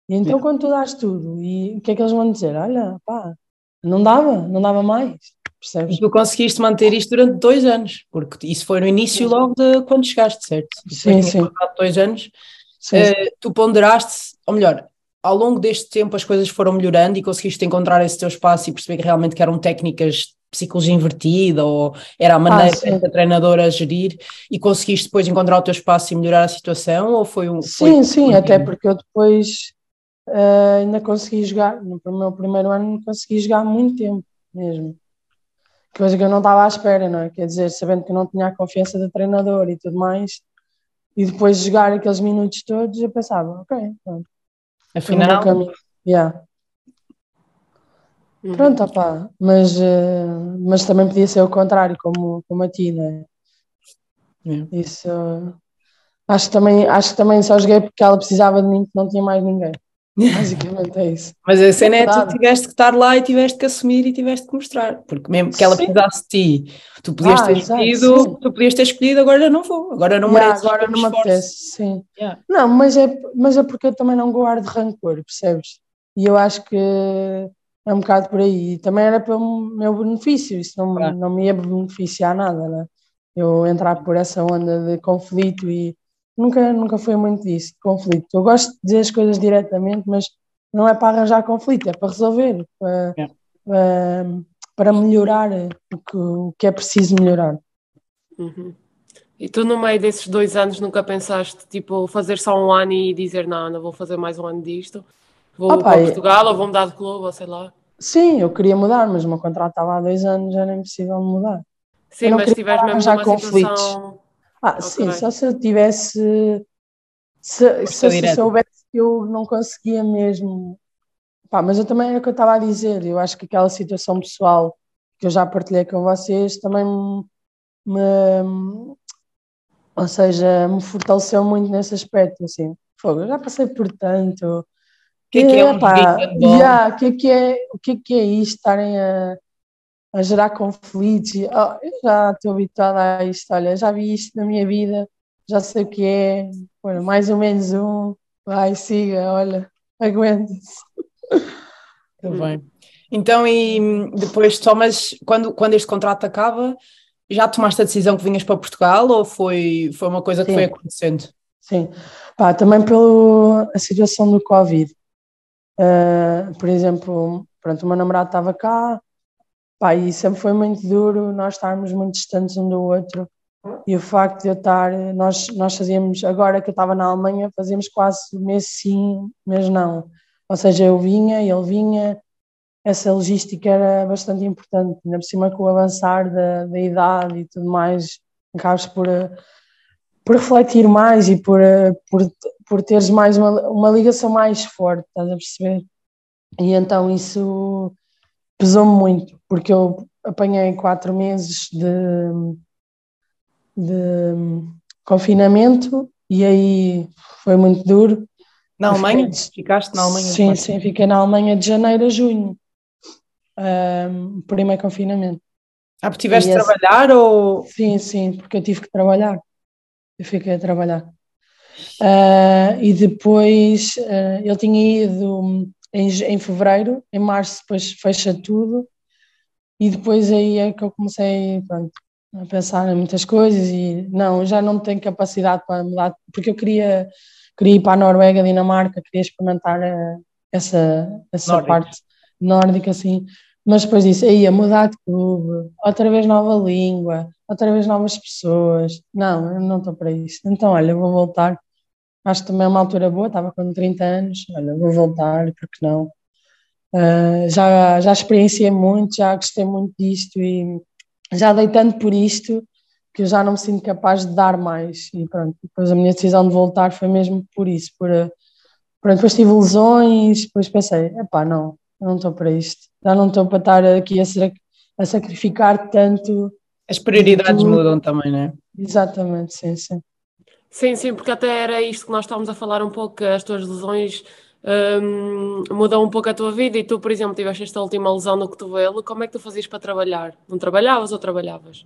E então, Sim. quando tu dás tudo, e o que é que eles vão dizer? Olha, pá, não dava, não dava mais. Percebes? E tu conseguiste manter isto durante dois anos, porque isso foi no início logo de quando chegaste, certo? Sim, sim. Dois anos, sim, uh, tu ponderaste, ou melhor, ao longo deste tempo as coisas foram melhorando e conseguiste encontrar esse teu espaço e perceber que realmente que eram técnicas psicologia invertida ou era a maneira ah, da treinadora a gerir e conseguiste depois encontrar o teu espaço e melhorar a situação ou foi um sim, foi sim, até porque eu depois uh, ainda consegui jogar no meu primeiro ano consegui jogar muito tempo mesmo. Coisa que eu não estava à espera, não é? Quer dizer, sabendo que não tinha a confiança do treinador e tudo mais e depois jogar aqueles minutos todos eu pensava, ok, pronto. Afinal yeah. Uhum. Pronto, opá, mas, uh, mas também podia ser o contrário, como, como a ti, né? Isso. Acho que, também, acho que também só joguei porque ela precisava de mim, que não tinha mais ninguém. Basicamente é isso. Mas a cena é que tu tiveste que estar lá e tiveste que assumir e tiveste que mostrar, porque mesmo que ela sim. precisasse de ti, tu podias ah, ter escolhido, tu podias ter escolhido, agora não vou, agora não yeah, Agora não me apetece, sim. Yeah. Não, mas é, mas é porque eu também não guardo rancor, percebes? E eu acho que é um bocado por aí. E também era para o meu benefício, isso não, claro. não me ia beneficiar nada, né? Eu entrar por essa onda de conflito e nunca, nunca foi muito disso, de conflito. Eu gosto de dizer as coisas diretamente, mas não é para arranjar conflito, é para resolver, para, é. para, para, melhorar o que, o que é preciso melhorar. Uhum. E tu, no meio desses dois anos, nunca pensaste, tipo, fazer só um ano e dizer, não, não vou fazer mais um ano disto? Vou Opa, para Portugal ou vou mudar de clube, ou sei lá? Sim, eu queria mudar, mas o meu contrato estava há dois anos, já nem possível mudar. Sim, mas tiveste mesmo já conflitos. Situação... Ah, okay. sim, só se eu tivesse. Se, se, se soubesse que eu não conseguia mesmo. Pá, mas eu também era o que eu estava a dizer. Eu acho que aquela situação pessoal que eu já partilhei com vocês também me. Ou seja, me fortaleceu muito nesse aspecto. Assim, fogo, eu já passei por tanto que que é um pá, yeah, que que é, o que é que é isto, estarem a, a gerar conflitos? Oh, eu já estou habituada a isto, olha, já vi isto na minha vida, já sei o que é, bueno, mais ou menos um, vai, siga, olha, aguente-se. Muito bem. Então, e depois tomas, quando, quando este contrato acaba, já tomaste a decisão que vinhas para Portugal ou foi, foi uma coisa que Sim. foi acontecendo? Sim, pá, também pela situação do Covid. Uh, por exemplo, pronto, o meu namorado estava cá, pá, e sempre foi muito duro nós estarmos muito distantes um do outro. E o facto de eu estar, nós, nós fazíamos, agora que eu estava na Alemanha, fazíamos quase mês sim, mês não. Ou seja, eu vinha, ele vinha, essa logística era bastante importante, ainda por cima com o avançar da, da idade e tudo mais, acabas por, por refletir mais e por, por, por teres mais uma, uma ligação mais forte, estás a perceber? E então isso pesou-me muito, porque eu apanhei quatro meses de, de confinamento e aí foi muito duro. Na Alemanha? Ficaste na Alemanha? Sim, sim, fiquei na Alemanha de janeiro a junho um, primeiro confinamento. Ah, porque tiveste de trabalhar ou. Sim, sim, porque eu tive que trabalhar. Eu fiquei a trabalhar. Uh, e depois uh, ele tinha ido em, em fevereiro, em março depois fecha tudo, e depois aí é que eu comecei pronto, a pensar em muitas coisas e não, já não tenho capacidade para mudar, porque eu queria, queria ir para a Noruega, Dinamarca, queria experimentar uh, essa, essa parte nórdica, assim, mas depois disse, aí a mudar de clube, outra vez nova língua, outra vez novas pessoas. Não, eu não estou para isso. Então, olha, vou voltar. Acho que também é uma altura boa, estava com 30 anos. Olha, vou voltar, porque não? Uh, já, já experienciei muito, já gostei muito disto e já dei tanto por isto que eu já não me sinto capaz de dar mais. E pronto, depois a minha decisão de voltar foi mesmo por isso. Por, pronto, depois tive lesões, depois pensei, epá, não, não estou para isto. Já não estou para estar aqui a, a sacrificar tanto. As prioridades mudam também, não é? Exatamente, sim, sim. Sim, sim, porque até era isto que nós estávamos a falar um pouco, que as tuas lesões um, mudam um pouco a tua vida e tu, por exemplo, tiveste esta última lesão no cotovelo, como é que tu fazias para trabalhar? Não trabalhavas ou trabalhavas?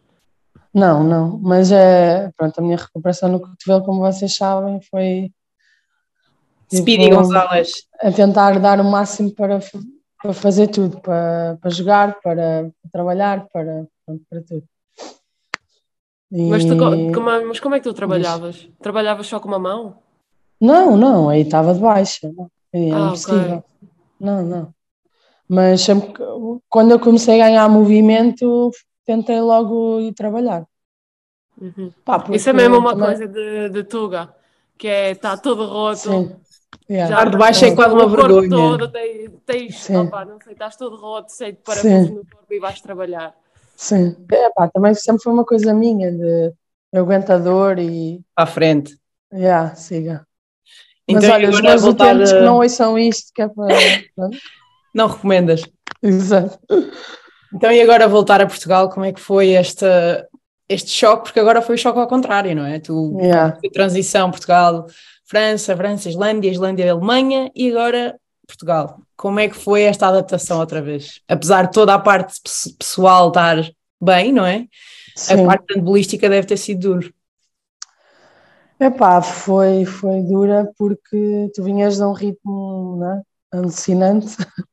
Não, não, mas é, pronto, a minha recuperação no cotovelo, como vocês sabem, foi... Speedy tipo, Gonzalez. A tentar dar o máximo para para fazer tudo, para, para jogar, para, para trabalhar, para, para tudo. E... Mas, tu, como, mas como é que tu trabalhavas? Diz... Trabalhavas só com uma mão? Não, não, aí estava de baixa. É ah, impossível. Okay. Não, não. Mas sempre, quando eu comecei a ganhar movimento, tentei logo ir trabalhar. Uhum. Pá, Isso é mesmo uma também... coisa de, de Tuga, que é está todo roto. Sim. Yeah. Estar de baixo é quase uma vergonha. Todo, tens, tens opa, não sei, estás todo roto, sei de parafusos no corpo e vais trabalhar. Sim, é, pá, também sempre foi uma coisa minha de aguentador e. À frente. Yeah, siga. Então, Mas olha, os meus voltar... utentes que não ouçam isto, que é para. não recomendas. Exato. Então, e agora voltar a Portugal, como é que foi esta, este choque? Porque agora foi o choque ao contrário, não é? Tu, yeah. transição, Portugal, França, França, Islândia, Islândia, Alemanha e agora Portugal. Como é que foi esta adaptação outra vez? Apesar de toda a parte pessoal estar bem, não é? Sim. A parte handbolística deve ter sido duro. Epá, foi, foi dura porque tu vinhas de um ritmo né, alucinante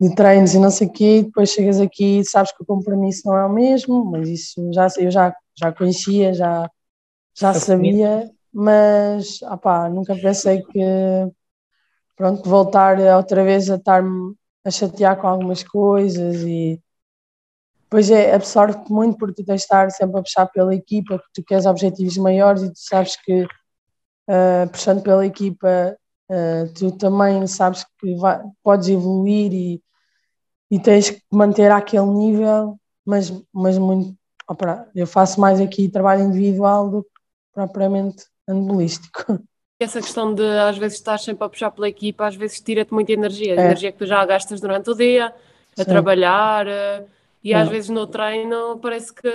de treinos e não sei o quê, e depois chegas aqui e sabes que o compromisso não é o mesmo, mas isso já, eu já, já conhecia, já, já sabia, mas opá, nunca pensei que pronto, voltar outra vez a estar-me a chatear com algumas coisas e depois é, absorve-te muito porque tu tens de estar sempre a puxar pela equipa, porque tu queres objetivos maiores e tu sabes que uh, puxando pela equipa uh, tu também sabes que vai, podes evoluir e, e tens que manter aquele nível, mas, mas muito opa, eu faço mais aqui trabalho individual do que propriamente handbolístico. Essa questão de às vezes estar sempre a puxar pela equipa, às vezes tira-te muita energia, é. energia que tu já gastas durante o dia, a Sim. trabalhar, eh, e às vezes no treino parece que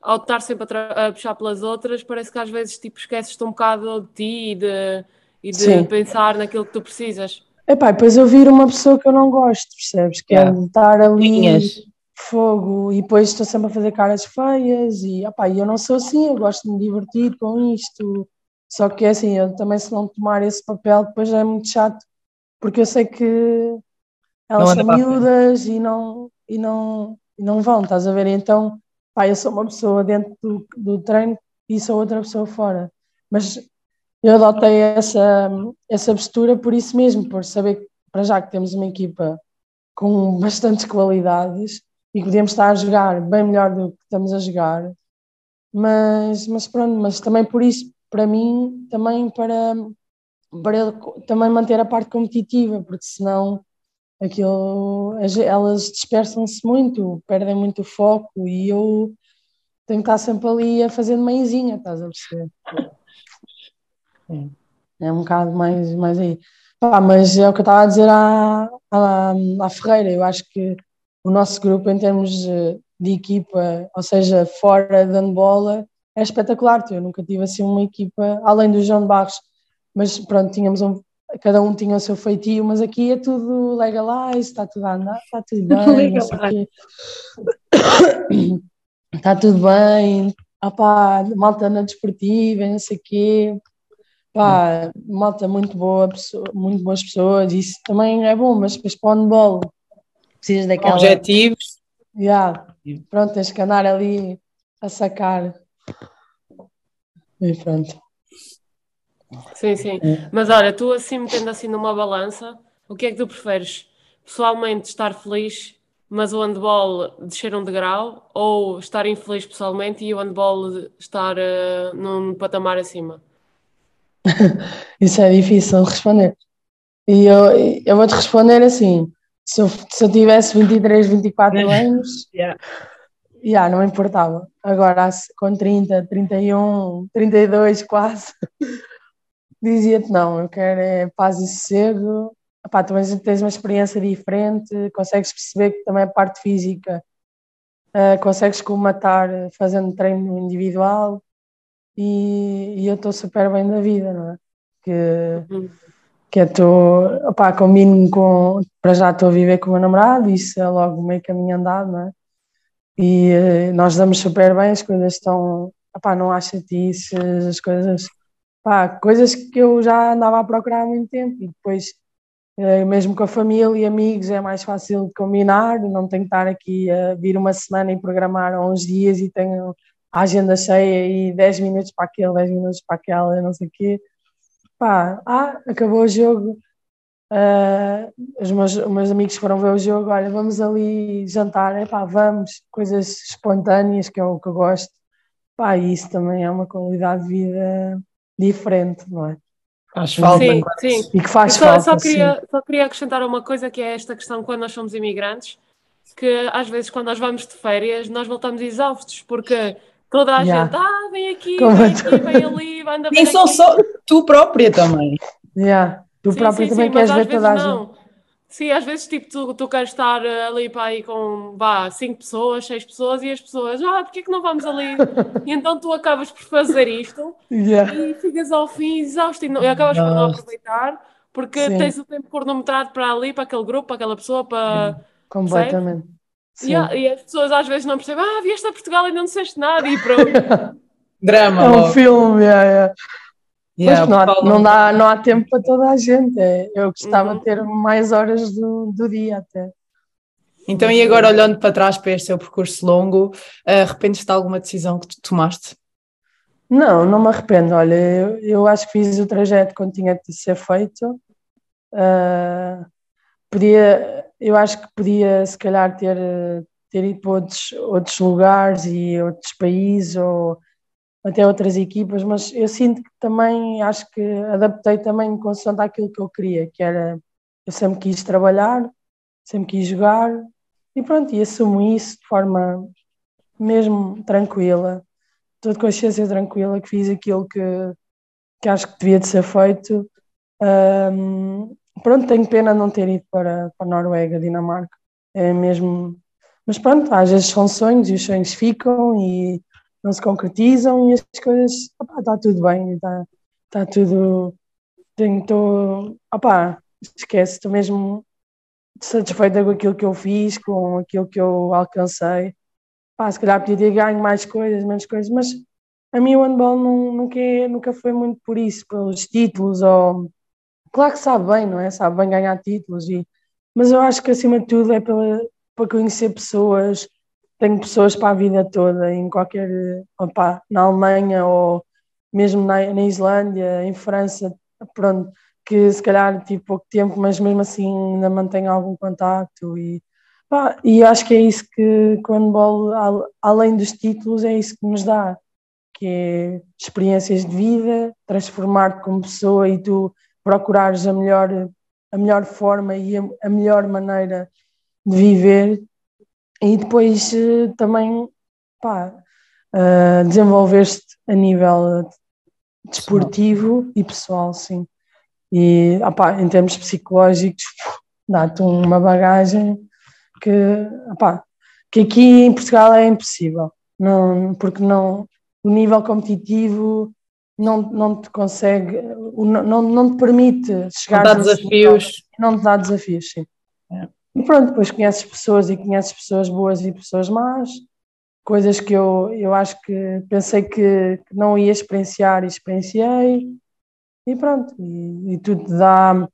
ao estar sempre a, a, puxar pelas outras, parece que às vezes tipo, esqueces-te um bocado de ti e de, e de pensar naquilo que tu precisas. Epá, depois eu vir uma pessoa que eu não gosto, percebes? Que é de estar ali Linhas. fogo e depois estou sempre a fazer caras feias e epá, eu não sou assim, eu gosto de me divertir com isto só que é assim, eu também se não tomar esse papel, depois é muito chato, porque eu sei que elas são miúdas e não, e, não, e não vão, estás a ver? Então, pá, eu sou uma pessoa dentro do, do treino e sou outra pessoa fora. Mas eu adotei essa, essa postura por isso mesmo, por saber que, para já que temos uma equipa com bastantes qualidades e podemos estar a jogar bem melhor do que estamos a jogar, mas, mas pronto, mas também por isso, para mim, também para, para também manter a parte competitiva, porque senão aquilo, elas dispersam-se muito, perdem muito o foco e eu tenho que estar sempre ali a fazer de mãezinha, estás a perceber? É, é um bocado mais, mais aí. Pá, mas é o que eu estava a dizer à, à, à Ferreira, eu acho que o nosso grupo em termos de, de equipa, ou seja, fora de handbola, é espetacular. Eu nunca tive assim uma equipa, além do João de Barros, mas pronto, tínhamos um, cada um tinha o seu feitio, mas aqui é tudo legalize, está tudo a andar, está tudo bem, está tudo bem, opá, malta na desportiva, não sei o quê, pá, malta muito boa, pessoa, muito boas pessoas, isso também é bom, mas depois para o handball precisas daquela... Objetivos. Yeah, pronto, tens que andar ali a sacar. E pronto. Sim, sim. Mas olha, tu assim metendo assim numa balança, o que é que tu preferes? Pessoalmente estar feliz, mas o handball descer um degrau, ou estar infeliz pessoalmente e o handball estar uh, num patamar acima? Isso é difícil de responder. E eu, eu vou-te responder assim: se eu, se eu tivesse 23, 24 anos, yeah. Yeah, não importava. Agora, com 30, 31, 32 quase, dizia-te não, eu quero é paz e sossego. Epá, também tens uma experiência diferente, consegues perceber que também a parte física uh, consegues comatar fazendo treino individual e, e eu estou super bem da vida, não é? Que, uhum. que estou, opá, combino com, para já estou a viver com o meu namorado, isso é logo meio caminho andado, não é? E uh, nós damos super bem, as coisas estão, opá, não há chatices, as coisas pá, coisas que eu já andava a procurar há muito tempo e depois eh, mesmo com a família e amigos é mais fácil de combinar, não tenho que estar aqui a vir uma semana e programar uns dias e tenho a agenda cheia e 10 minutos para aquele, 10 minutos para aquela, não sei o quê. Pá, ah, acabou o jogo, uh, os, meus, os meus amigos foram ver o jogo, olha, vamos ali jantar, é pá, vamos, coisas espontâneas que é o que eu gosto. Pá, isso também é uma qualidade de vida diferente, não é? Faz falta. Sim, sim. E que faz só, falta. Só queria, só queria acrescentar uma coisa que é esta questão quando nós somos imigrantes, que às vezes quando nós vamos de férias nós voltamos exaustos, porque toda a yeah. gente, ah, vem aqui, Como vem aqui, vem ali, anda Nem são só tu própria também. Yeah. Tu sim, própria sim, também sim, queres ver toda a gente. Sim, às vezes tipo, tu, tu queres estar eh, ali para aí com vá, cinco pessoas, seis pessoas e as pessoas, ah, porque é que não vamos ali? e então tu acabas por fazer isto yeah. e ficas ao fim exausto e, não, e acabas por não aproveitar porque Sim. tens o tempo cronometrado para ali, para aquele grupo, para aquela pessoa, para. Completamente. E, e, as pessoas às vezes não percebem, ah, vieste a Portugal e não disseste nada e pronto. Drama. É um filme, yeah, yeah. Yeah, não, há, não, dá, não há tempo para toda a gente. É, eu gostava uhum. de ter mais horas do, do dia até. Então, e agora olhando para trás para este seu percurso longo, arrependes-te de alguma decisão que tu tomaste? Não, não me arrependo. Olha, eu, eu acho que fiz o trajeto quando tinha de ser feito. Uh, podia, eu acho que podia, se calhar, ter, ter ido para outros, outros lugares e outros países ou até outras equipas, mas eu sinto que também acho que adaptei também consoante aquilo que eu queria, que era eu sempre quis trabalhar, sempre quis jogar e pronto, e assumo isso de forma mesmo tranquila, toda consciência tranquila que fiz aquilo que, que acho que devia de ser feito. Um, pronto, tenho pena não ter ido para, para a Noruega, Dinamarca, é mesmo, mas pronto, às vezes são sonhos e os sonhos ficam e não se concretizam e as coisas, está tudo bem, está tá tudo, tô, opá, esquece, estou mesmo satisfeita com aquilo que eu fiz, com aquilo que eu alcancei, pá, se calhar podia ter ganho mais coisas, menos coisas, mas a mim o handball não, nunca, é, nunca foi muito por isso, pelos títulos, ou, claro que sabe bem, não é, sabe bem ganhar títulos, e, mas eu acho que acima de tudo é pela, para conhecer pessoas, tenho pessoas para a vida toda, em qualquer, opa, na Alemanha ou mesmo na, na Islândia, em França, pronto, que se calhar tive pouco tempo, mas mesmo assim ainda mantenho algum contato e, pá, e acho que é isso que quando bolo, além dos títulos, é isso que nos dá, que é experiências de vida, transformar-te como pessoa e tu procurares a melhor a melhor forma e a, a melhor maneira de viver e depois uh, também pá, uh, desenvolver-te a nível desportivo e pessoal, sim. E opá, em termos psicológicos, dá-te uma bagagem que, opá, que aqui em Portugal é impossível, não, porque não, o nível competitivo não, não te consegue, não, não te permite chegar a desafios. Nível, não te dá desafios, sim. É. E pronto, depois conheces pessoas e conheces pessoas boas e pessoas más, coisas que eu, eu acho que pensei que, não ia experienciar e experienciei, e pronto, e, e tudo dá,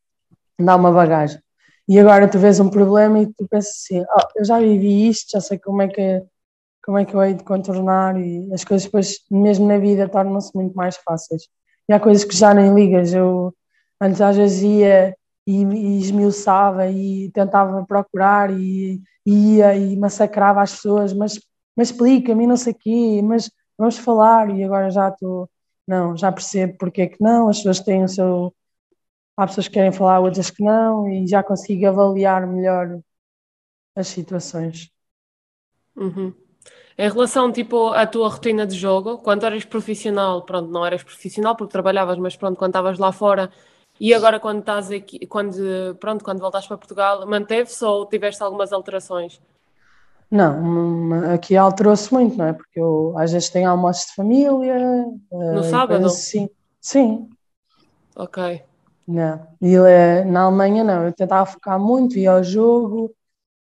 dá uma bagagem. E agora tu vês um problema e tu pensas assim, oh, eu já vivi isto, já sei como é que como é que eu hei de contornar e as coisas depois, mesmo na vida, tornam-se muito mais fáceis. E há coisas que já nem ligas, eu antes às vezes ia e, e esmiuçava e tentava procurar e, ia e massacrava as pessoas, mas, mas explica-me, não sei o quê, mas vamos falar e agora já estou, não, já percebo porque é que não, as pessoas têm o seu, há pessoas que querem falar, outras que não e já consigo avaliar melhor as situações. Uhum. Em relação, tipo, à tua rotina de jogo, quando eras profissional, pronto, não eras profissional porque trabalhavas, mas pronto, quando estavas lá fora, e agora quando estás aqui, quando, pronto, quando voltaste para Portugal, manteve-se ou tiveste algumas alterações? Não, aqui alterou-se muito, não é? Porque eu às vezes tenho almoços de família. No uh, sábado? Sim. Sim. Ok. Não. E uh, na Alemanha não, eu tentava focar muito, via o jogo,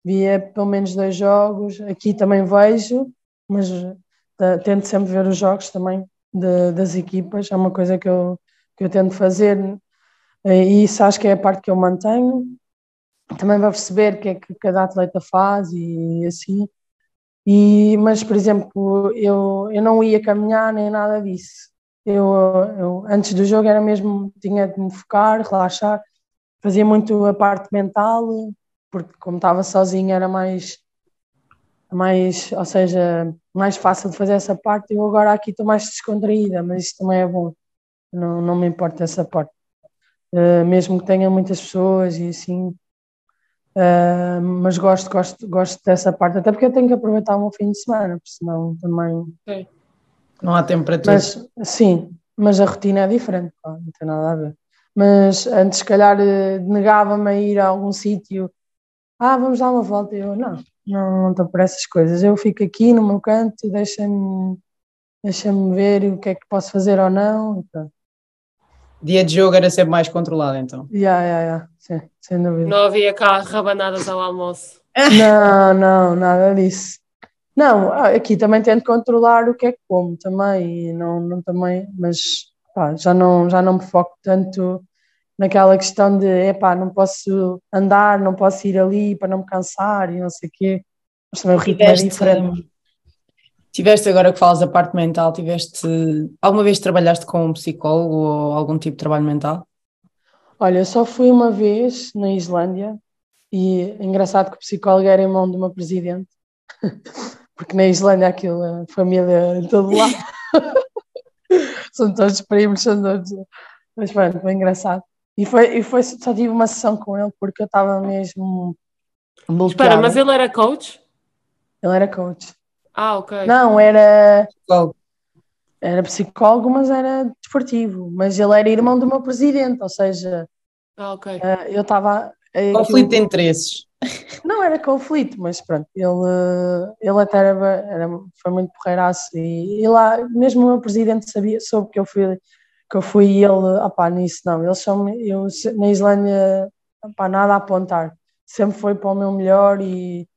via pelo menos dois jogos. Aqui também vejo, mas uh, tento sempre ver os jogos também de, das equipas, é uma coisa que eu, que eu tento fazer e isso acho que é a parte que eu mantenho. Também vai perceber o que é que cada atleta faz e assim. E, mas, por exemplo, eu, eu não ia caminhar nem nada disso. Eu, eu, antes do jogo era mesmo, tinha de me focar, relaxar, fazia muito a parte mental, porque como estava sozinha era mais, mais, ou seja, mais fácil de fazer essa parte. Eu agora aqui estou mais descontraída, mas isso também é bom. Não, não me importa essa parte. Uh, mesmo que tenha muitas pessoas e assim. Uh, mas gosto, gosto, gosto dessa parte, até porque eu tenho que aproveitar o meu fim de semana, porque senão também. Sim. Não há tempo para tudo. Mas, sim, mas a rotina é diferente, pá, não tem nada a ver. Mas antes, se calhar, eh, negava-me a ir a algum sítio. Ah, vamos dar uma volta. Eu, não, não, não estou por essas coisas. Eu fico aqui no meu canto deixa-me deixa ver o que é que posso fazer ou não. Então dia de jogo era sempre mais controlado, então. Yeah, yeah, yeah. Sim, sem dúvida. Não havia cá rabanadas ao almoço. Não, não, nada disso. Não, aqui também tento controlar o que é que como também, não, não também, mas pá, já, não, já não me foco tanto naquela questão de epá, não posso andar, não posso ir ali para não me cansar e não sei o quê. Mas também o ritmo é diferente. Tiveste agora que falas da parte mental, tiveste alguma vez trabalhaste com um psicólogo ou algum tipo de trabalho mental? Olha, eu só fui uma vez na Islândia e é engraçado que o psicólogo era irmão de uma presidente, porque na Islândia aquilo, a família de todo lado, são todos primos, são todos. Mas pronto, foi engraçado. E foi, e foi, só tive uma sessão com ele porque eu estava mesmo. Bloqueada. Espera, mas ele era coach? Ele era coach. Ah, ok. Não, era. Psicólogo. Era psicólogo, mas era desportivo. Mas ele era irmão do meu presidente, ou seja. Ah, ok. Uh, eu estava. Uh, conflito de interesses. Não era conflito, mas pronto, ele, ele até era, era, foi muito porreiraço e, e lá, mesmo o meu presidente sabia, soube que eu fui, que eu fui e ele, opá, nisso não, eles são, eu na Islândia, opá, nada a apontar, sempre foi para o meu melhor e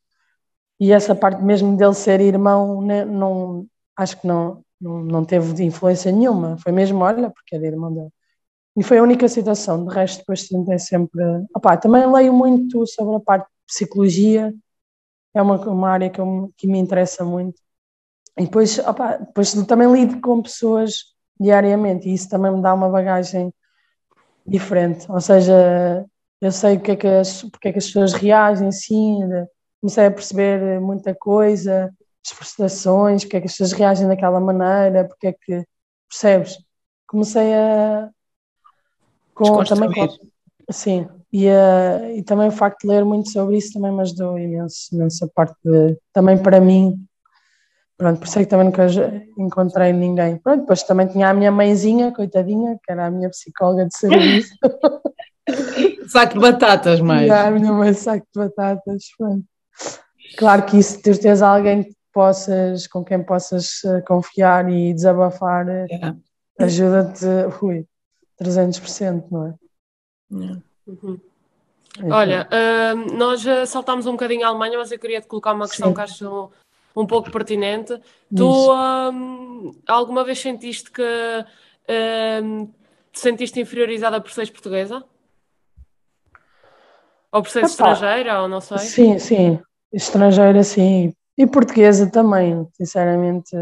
e essa parte mesmo dele ser irmão, né, não, acho que não, não, não teve influência nenhuma, foi mesmo, olha, porque era irmão dele. E foi a única situação, de resto depois tentei sempre... Opa, também leio muito sobre a parte de psicologia, é uma, uma área que, eu, que me interessa muito. E depois, opa, depois também lido com pessoas diariamente. E isso também me dá uma bagagem diferente, ou seja, eu sei porque é que as, porque é que as pessoas reagem assim, comecei a perceber muita coisa, as frustrações, porque é que as pessoas reagem daquela maneira, porque é que, percebes? Comecei a. Com, também com, Sim, e, uh, e também o facto de ler muito sobre isso também me ajudou imenso, nessa parte de, também para mim, pronto, por isso é que também nunca encontrei ninguém. Pronto, depois também tinha a minha mãezinha, coitadinha, que era a minha psicóloga de serviço. saco de batatas, mais. a minha mãe saco de batatas, pronto. Claro que isso, ter tens alguém que possas, com quem possas eh, confiar e desabafar, yeah. ajuda-te, ui, 300%, não é? Yeah. Uhum. Olha, uh, nós saltámos um bocadinho a Alemanha, mas eu queria te colocar uma questão Sim. que acho um, um pouco pertinente. Tu um, alguma vez sentiste que um, te sentiste inferiorizada por seres portuguesa? Ou por seres estrangeira, ou não sei? Sim, sim. Estrangeira, sim. E portuguesa também, sinceramente.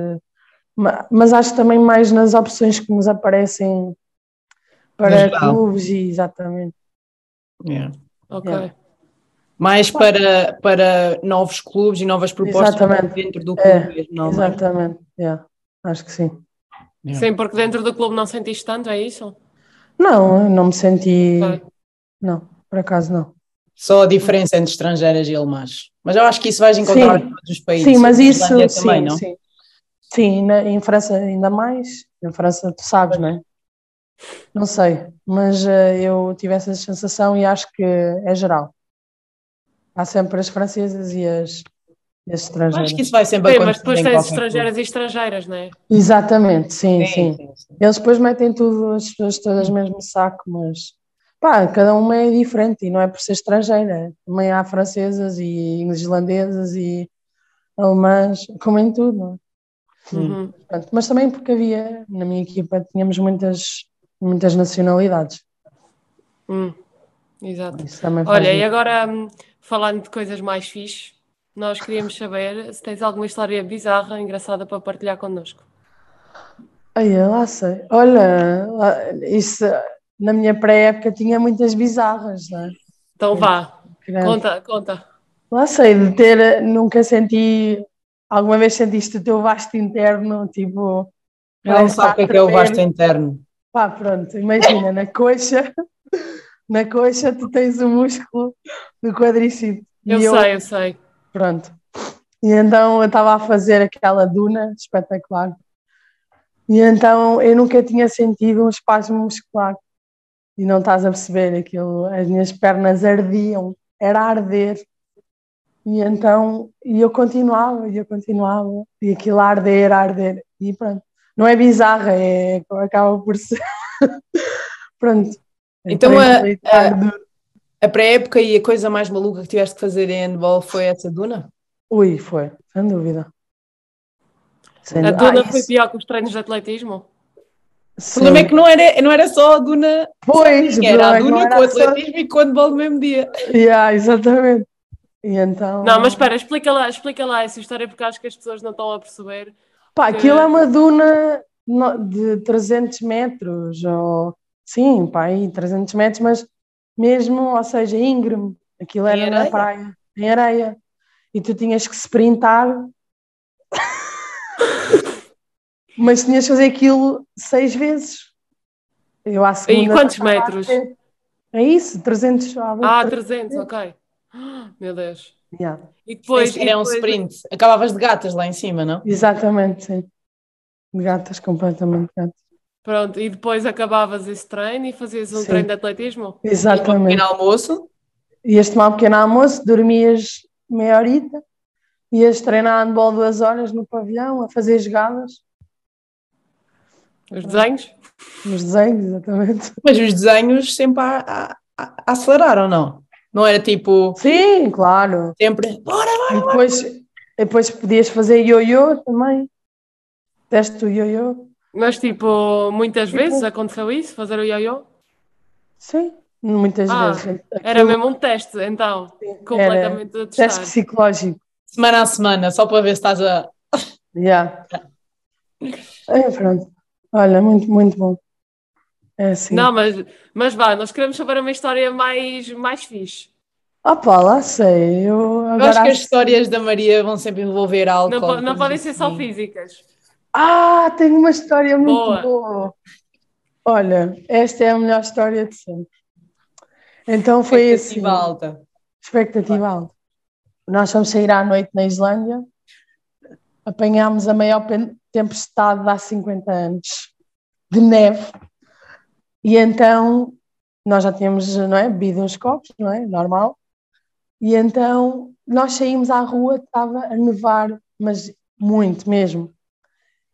Mas acho também mais nas opções que nos aparecem para clubes, exatamente. Yeah. Ok. Yeah. Mais para, para novos clubes e novas propostas exatamente. dentro do clube é, mesmo, não é? Exatamente, yeah. acho que sim. Yeah. Sim, porque dentro do clube não sentiste tanto, é isso? Não, não me senti. Okay. Não, por acaso não. Só a diferença entre estrangeiras e alemãs. Mas eu acho que isso vais encontrar sim. em todos os países. Sim, mas isso. Sim, também, não? sim. Sim, na, em França ainda mais. Em França, tu sabes, não é? Não sei, mas uh, eu tive essa sensação e acho que é geral. Há sempre as francesas e as, e as estrangeiras. Acho que isso vai sempre acontecer. Mas depois tens estrangeiras e estrangeiras, não é? Exatamente, sim, sim. sim. sim, sim. Eles depois metem tudo, as pessoas todas no mesmo saco, mas pá, cada uma é diferente e não é por ser estrangeira. Também há francesas e islandesas e alemãs, como em tudo. Uhum. Mas também porque havia, na minha equipa, tínhamos muitas muitas nacionalidades. Hum, exato. Olha, e agora hum, falando de coisas mais fixe, nós queríamos saber se tens alguma história bizarra, engraçada para partilhar connosco. Ai, lá sei. Olha, isso na minha pré-época tinha muitas bizarras, não é? Então vá, Grande. conta, conta. Lá sei, de ter, nunca senti, alguma vez sentiste o teu vasto interno, tipo. Não sabe o que é, que é o vasto interno. Pá, pronto, imagina, na coxa, na coxa tu tens o músculo do quadricípio. Eu, eu sei, eu sei. Pronto. E então eu estava a fazer aquela duna espetacular. E então eu nunca tinha sentido um espasmo muscular. E não estás a perceber aquilo, as minhas pernas ardiam, era arder. E então, e eu continuava, e eu continuava, e aquilo a arder, a arder. E pronto não é bizarra, é, acaba por ser. Pronto. Então a, a, a pré-época e a coisa mais maluca que tiveste que fazer em handball foi essa duna? Ui, foi, sem dúvida. Sem a duna ah, foi isso... pior que os treinos de atletismo? Sim. O problema é que não era, não era só a duna. Pois, era a duna com o atletismo só... e com o handball no mesmo dia. Yeah, exatamente. E então... Não, mas espera, explica lá, explica lá essa história porque acho que as pessoas não estão a perceber Pá, que... aquilo é uma duna de 300 metros, ou sim, pá, aí 300 metros, mas mesmo, ou seja, íngreme, aquilo era na praia, em areia, e tu tinhas que sprintar, mas tinhas que fazer aquilo seis vezes. Eu à segunda. E quantos metros? É isso, 300. Ah, 300, ok. Meu Deus. Yeah. E depois. Era um sprint. Acabavas de gatas lá em cima, não? Exatamente, sim. De gatas, completamente gatas. Pronto, e depois acabavas esse treino e fazias um sim. treino de atletismo? Exatamente. um pequeno almoço? Ias tomar um pequeno almoço, dormias meia horita, ias treinar handball duas horas no pavilhão, a fazer jogadas. Os desenhos? Os desenhos, exatamente. Mas os desenhos sempre a, a, a aceleraram, não? Não era tipo. Sim, claro. Sempre. Bora, bora, e depois, bora. depois podias fazer ioiô também. Teste o ioiô. Mas tipo, muitas tipo... vezes aconteceu isso, fazer o ioiô? Sim, muitas ah, vezes. Aquilo... Era mesmo um teste, então. Sim, completamente a Teste psicológico. Semana a semana, só para ver se estás a. Yeah. é, pronto. Olha, muito, muito bom. É assim. Não, mas, mas vá, nós queremos saber uma história mais, mais fixe. Ah pá, lá sei. Eu, agora acho que as histórias da Maria vão sempre envolver álcool. Não, não podem ser só assim. físicas. Ah, tenho uma história muito boa. boa. Olha, esta é a melhor história de sempre. Então foi assim. Expectativa alta. Expectativa alta. Nós fomos sair à noite na Islândia, apanhámos a maior tempestade de há 50 anos de neve, e então nós já tínhamos não é, bebido uns copos, não é? Normal. E então nós saímos à rua, estava a nevar, mas muito mesmo.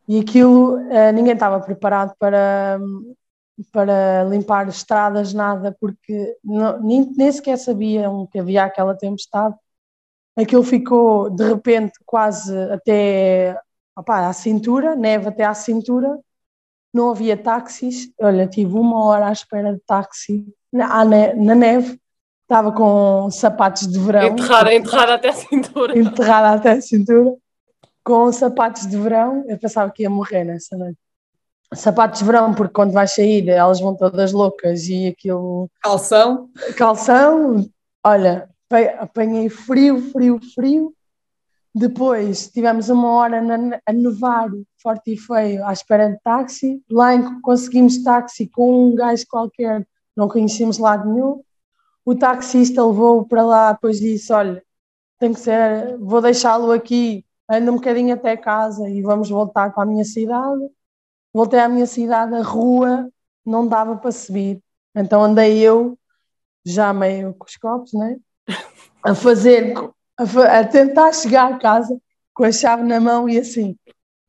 E aquilo, uh, ninguém estava preparado para, para limpar estradas, nada, porque nem, nem sequer sabiam que havia aquela tempestade. Aquilo ficou, de repente, quase até opa, à cintura, neve até à cintura, não havia táxis. Olha, tive uma hora à espera de táxi na, na neve, estava com sapatos de verão. Enterrada, enterrada até a cintura. Enterrada até a cintura, com sapatos de verão. Eu pensava que ia morrer nessa noite. Sapatos de verão, porque quando vais sair elas vão todas loucas e aquilo. Calção. Calção, olha, apanhei frio, frio, frio. Depois tivemos uma hora na, a nevar forte e feio à espera de táxi. Lá conseguimos táxi com um gajo qualquer, não conhecíamos lado nenhum. O taxista levou para lá, depois disse: Olha, tem que ser, vou deixá-lo aqui, anda um bocadinho até casa e vamos voltar para a minha cidade. Voltei à minha cidade, a rua não dava para subir. Então andei eu, já meio com os copos, né? A fazer, a, a tentar chegar a casa com a chave na mão e assim,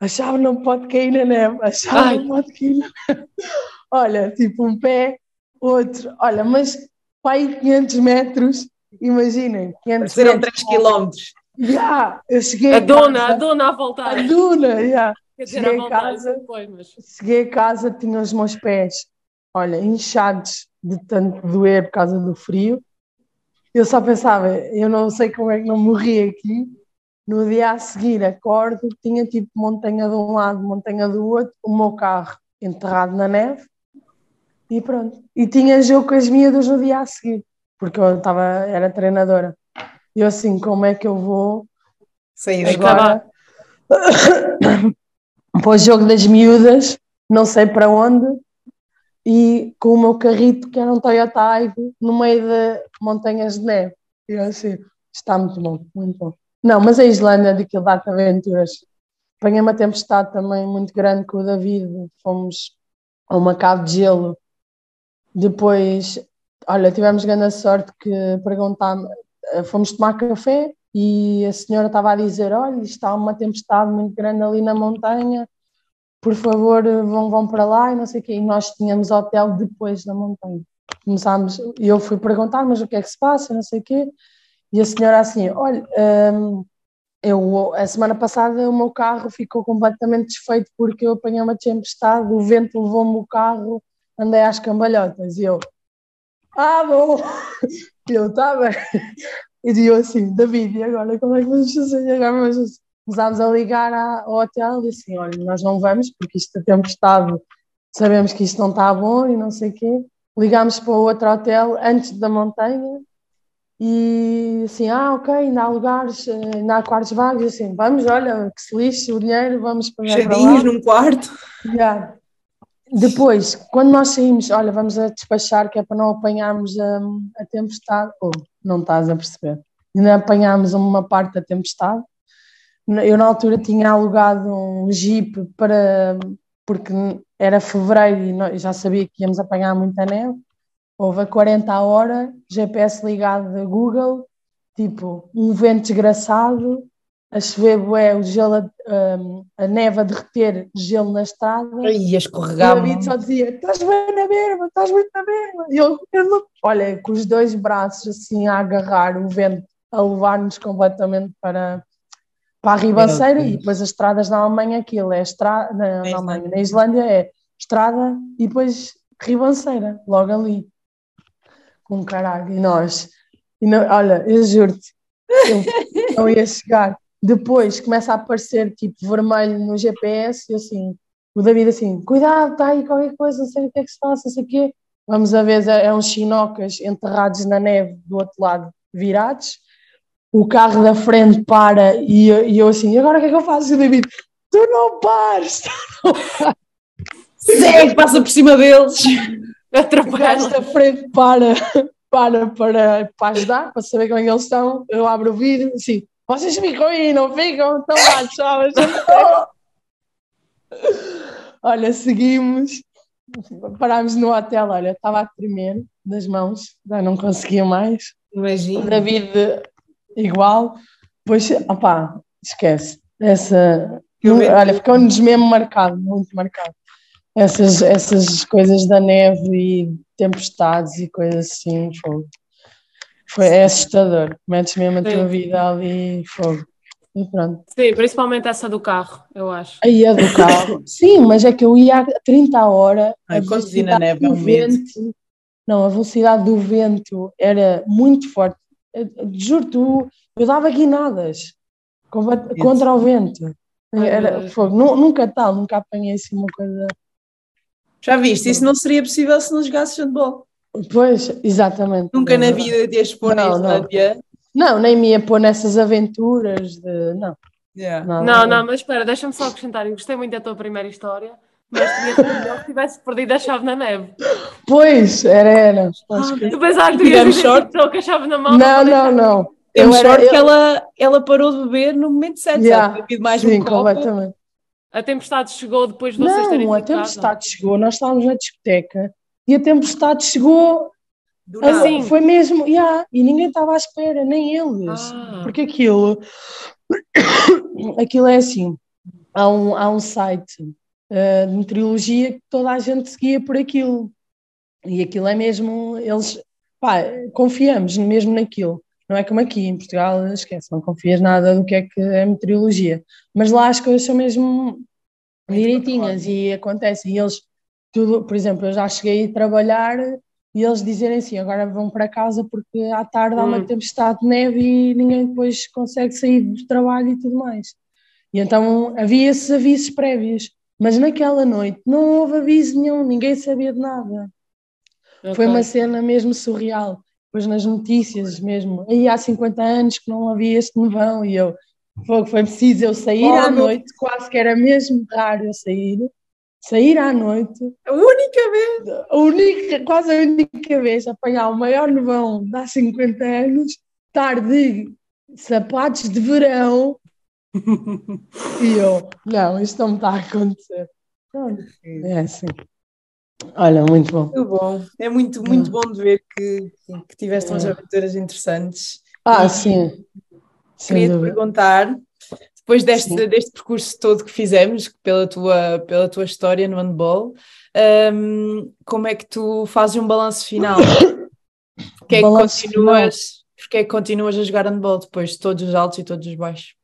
a chave não pode cair na neve, a chave Ai. não pode cair na neve. Olha, tipo um pé, outro, olha, mas para aí 500 metros, imaginem, 500 Serão 3 quilómetros. Yeah, eu cheguei a, a dona, casa, a dona a voltar. A dona, yeah. cheguei a casa, depois, mas... cheguei a casa, tinha os meus pés, olha, inchados de tanto doer por causa do frio. Eu só pensava, eu não sei como é que não morri aqui, no dia a seguir, acordo, tinha tipo montanha de um lado, montanha do outro, o meu carro enterrado na neve. E pronto. E tinha jogo com as miúdas no dia a seguir, porque eu estava, era treinadora. E eu assim, como é que eu vou sair agora para o jogo das miúdas, não sei para onde, e com o meu carrito, que era um Toyota Aygo, no meio de montanhas de neve. E eu assim, está muito bom, muito bom. Não, mas a Islândia de aquilo dá aventuras. Apanhei uma tempestade também muito grande com o David. Fomos a uma cave de gelo. Depois, olha, tivemos grande sorte que perguntámos, fomos tomar café e a senhora estava a dizer: Olha, está uma tempestade muito grande ali na montanha, por favor, vão, vão para lá e não sei o quê. E nós tínhamos hotel depois da montanha. Começámos, e eu fui perguntar: Mas o que é que se passa? Não sei o quê. E a senhora assim, olha, um, eu, a semana passada o meu carro ficou completamente desfeito porque eu apanhei uma tempestade, o vento levou-me o carro, andei às cambalhotas. E eu, ah, bom! E eu, tá bem. E eu assim, David, e agora como é que vamos fazer? Agora vamos Começámos a ligar ao hotel e assim, olha, nós não vamos porque isto a tempestade, sabemos que isto não está bom e não sei o quê. Ligámos para o outro hotel antes da montanha e assim, ah, ok, ainda há lugares, ainda há quartos vagos, assim, vamos, olha, que se lixe o dinheiro, vamos pagar Cheirinhos num quarto. Yeah. Depois, quando nós saímos, olha, vamos a despachar, que é para não apanharmos a, a tempestade, ou oh, não estás a perceber, ainda apanhámos uma parte da tempestade, eu na altura tinha alugado um jeep para, porque era fevereiro e já sabia que íamos apanhar muita neve, Houve a 40 a hora, GPS ligado da Google, tipo, um vento desgraçado, a chover bué, o gelo, um, a neve a derreter gelo na estrada. E a escorregar. E o David só dizia, estás bem na berma, estás muito na berma. E eu, eu olha, com os dois braços assim a agarrar o vento, a levar-nos completamente para, para a ribanceira e depois as estradas na Alemanha aquilo é estrada, na, na Alemanha, na Islândia é estrada e depois ribanceira, logo ali com caralho, e nós, e não, olha, eu juro-te, eu não ia chegar. Depois começa a aparecer tipo vermelho no GPS e assim, o David assim, cuidado, está aí qualquer coisa, não sei o que é que se passa, não sei o quê. Vamos a ver, é, é uns chinocas enterrados na neve do outro lado, virados. O carro da frente para e eu, e eu assim, agora o que é que eu faço? E o David, tu não pares, tu não pares. Segue, passa por cima deles. Atrapalha. da frente para, para, para, para ajudar, para saber como é que eles estão. Eu abro o vídeo assim, vocês ficam aí, não ficam? Estão lá, tchau. Olha, seguimos, parámos no hotel, olha, estava a tremer das mãos, já não conseguia mais. Imagina. David igual, pois, opá, esquece. Essa, olha, ficou-nos mesmo marcado, muito marcado. Essas, essas coisas da neve e tempestades e coisas assim, fogo. Foi é assustador. Metes mesmo a Sim. tua vida ali, fogo. E pronto. Sim, principalmente essa do carro, eu acho. Aí a do carro. Sim, mas é que eu ia a 30 a hora. Ai, a velocidade neve, é do vento. Não, a velocidade do vento era muito forte. Juro-te, eu dava guinadas contra o vento. Era, fogo. Nunca tal, nunca apanhei assim uma coisa. Já viste? Isso não seria possível se não jogasses handball. Pois, exatamente. Nunca na vida de expor na Islândia. Não. não, nem me ia pôr nessas aventuras de. Não. Yeah. Não, não, não, mas espera, deixa-me só acrescentar. Eu gostei muito da tua primeira história, mas tinha sido melhor se tivesse perdido a chave na neve. Pois, era, era. Ah, que... Tu pensavas que tu ias short? com a chave na mão? Não, não, não. Eu, era, eu... que ela, ela parou de beber no momento certo, yeah. sabe? mais Sim, um completamente. A tempestade chegou depois de vocês terem Não, a tempestade chegou, nós estávamos na discoteca e a tempestade chegou. Assim, foi mesmo, yeah, e ninguém estava à espera, nem eles. Ah. Porque aquilo, aquilo é assim: há um, há um site uh, de meteorologia que toda a gente seguia por aquilo. E aquilo é mesmo, eles, pá, confiamos mesmo naquilo. Não é como aqui em Portugal, esquece, não confias nada do que é que é meteorologia. Mas lá as coisas são mesmo direitinhas e acontecem. E eles tudo, por exemplo, eu já cheguei a trabalhar e eles dizerem assim, agora vão para casa porque à tarde há uma hum. tempestade de neve e ninguém depois consegue sair do trabalho e tudo mais. E então havia esses avisos prévios, mas naquela noite não houve aviso nenhum, ninguém sabia de nada. Okay. Foi uma cena mesmo surreal. Depois nas notícias mesmo, aí há 50 anos que não havia este nevão e eu, foi, foi preciso eu sair oh, à noite, quase que era mesmo raro eu sair, sair à noite. A única vez? A única, quase a única vez, apanhar o maior nevão de há 50 anos, estar de sapatos de verão. E eu, não, isto não me está a acontecer. É assim. Olha, muito bom. Muito bom. É muito, muito hum. bom de ver que, que tiveste umas é. aventuras interessantes. Ah, e sim. Queria te perguntar depois deste, deste percurso todo que fizemos, pela tua, pela tua história no handball, um, como é que tu fazes um balanço final? Porque é que continuas, porque é que continuas a jogar handball depois de todos os altos e todos os baixos?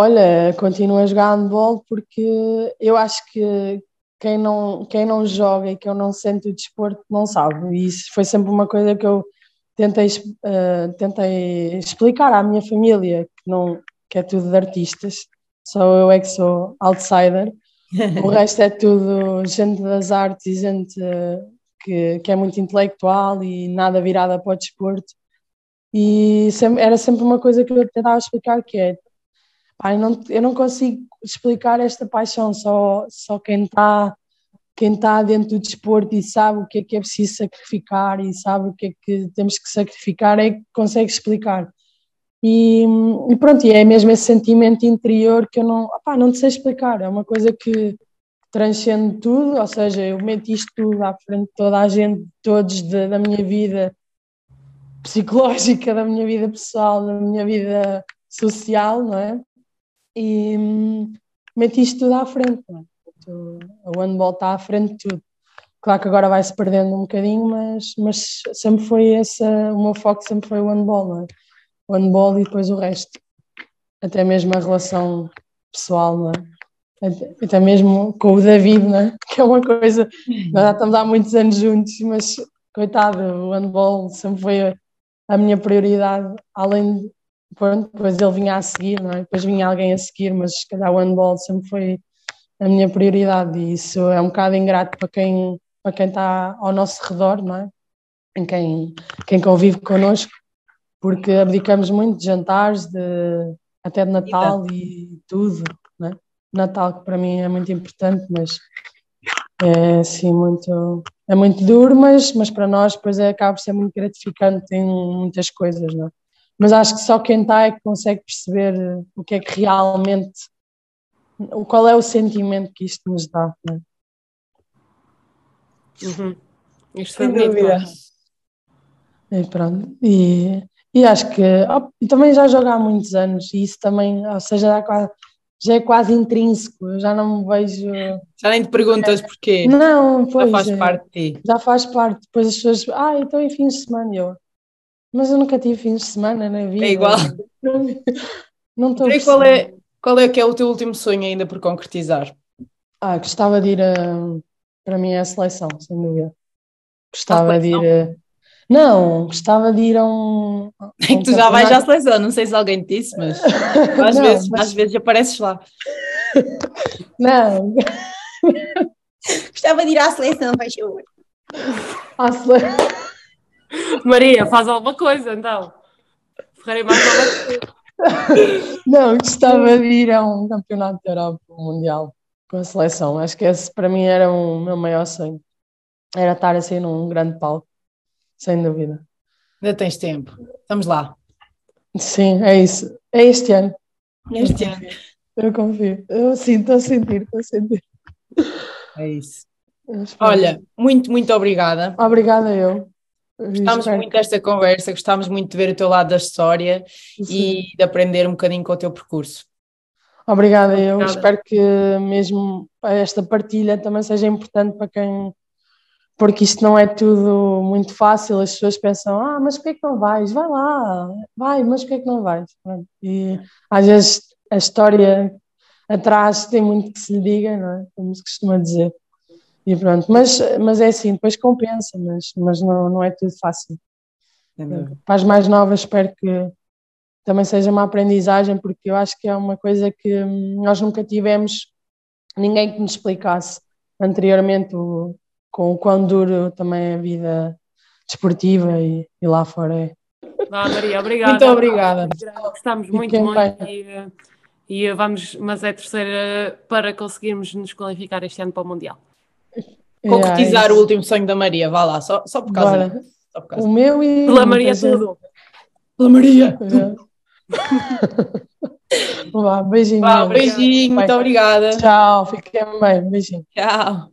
Olha, continuo a jogar handball porque eu acho que quem não, quem não joga e quem não sente o desporto não sabe. E isso foi sempre uma coisa que eu tentei, uh, tentei explicar à minha família, que não, que é tudo de artistas, só eu é que sou outsider, o resto é tudo gente das artes e gente que, que é muito intelectual e nada virada para o desporto. E sempre, era sempre uma coisa que eu tentava explicar que é pai, não, eu não consigo explicar esta paixão, só, só quem está quem está dentro do desporto e sabe o que é que é preciso sacrificar e sabe o que é que temos que sacrificar é que consegue explicar. E, e, pronto, e é mesmo esse sentimento interior que eu não, opá, não sei explicar, é uma coisa que transcende tudo, ou seja, eu meto isto tudo à frente de toda a gente, todos de, da minha vida psicológica, da minha vida pessoal, da minha vida social, não é? E hum, meto isto tudo à frente, não é? O handball está à frente de tudo. Claro que agora vai-se perdendo um bocadinho, mas, mas sempre foi esse, o meu foco sempre foi o handball, não é? o handball e depois o resto. Até mesmo a relação pessoal, não é? Até mesmo com o David, não é? Que é uma coisa. Nós já estamos há muitos anos juntos, mas coitado, o handball sempre foi a, a minha prioridade, além. Pronto, depois ele vinha a seguir, não é? Depois vinha alguém a seguir, mas se calhar o handball sempre foi a minha prioridade e isso é um bocado ingrato para quem, para quem está ao nosso redor, não é? Em quem, quem convive connosco, porque abdicamos muito de jantares, de, até de Natal e tudo, né? Natal que para mim é muito importante, mas é assim muito, é muito duro, mas, mas para nós depois é, acaba por ser muito gratificante em muitas coisas, não é? Mas acho que só quem está é que consegue perceber o que é que realmente, qual é o sentimento que isto nos dá, não é? Uhum. Isto foi bonito. E pronto. E, e acho que oh, também já jogo há muitos anos e isso também, ou seja, já, quase, já é quase intrínseco, eu já não me vejo. Já nem te perguntas porquê. Não, pois. Já faz é, parte de ti. Já faz parte. Depois as pessoas, ah, então em fins de semana eu. Mas eu nunca tive fins de semana na vida. É igual. Não estou a qual é, qual é que é o teu último sonho ainda por concretizar? Ah, gostava de ir a, para mim é a seleção, sem dúvida. Gostava de ir. Não, gostava de ir a um. A um é que tu já vais à seleção, não sei se alguém te disse, mas às, não, vezes, mas... às vezes apareces lá. Não. Gostava de ir à seleção, faz favor. À seleção. Maria, faz alguma coisa então. Ferrarei mais alguma coisa. Não, gostava de ir a um campeonato da Europa, um Mundial, com a seleção. Acho que esse para mim era o meu maior sonho. Era estar assim num grande palco sem dúvida. Ainda tens tempo. Estamos lá. Sim, é isso. É este ano. Este ano. Eu confio. Eu sinto, estou a sentir, estou a sentir. É isso. Olha, muito, muito obrigada. Obrigada eu. Gostámos muito desta conversa, gostámos muito de ver o teu lado da história Sim. e de aprender um bocadinho com o teu percurso. Obrigada, Obrigada. eu espero que mesmo esta partilha também seja importante para quem porque isto não é tudo muito fácil, as pessoas pensam, ah, mas porquê é que não vais? Vai lá, vai, mas porquê é que não vais? E às vezes a história atrás tem muito que se lhe diga, não é? Como se costuma dizer. E pronto, mas, mas é assim, depois compensa, mas, mas não, não é tudo fácil. É Para as mais novas, espero que também seja uma aprendizagem, porque eu acho que é uma coisa que nós nunca tivemos ninguém que nos explicasse anteriormente o, com o quão duro também é a vida desportiva e, e lá fora é. Ah, Maria, obrigada. Muito obrigada. Gostamos muito, muito e, e, vamos, mas é terceira para conseguirmos nos qualificar este ano para o Mundial. Concretizar é, o último sonho da Maria, vá lá, só, só por causa. Só por causa. O meu e. Pela Maria tudo. Pela Maria. Vá, beijinho. Vá, beijinho, muito obrigada. Tchau, fiquem bem, beijinho. Tchau.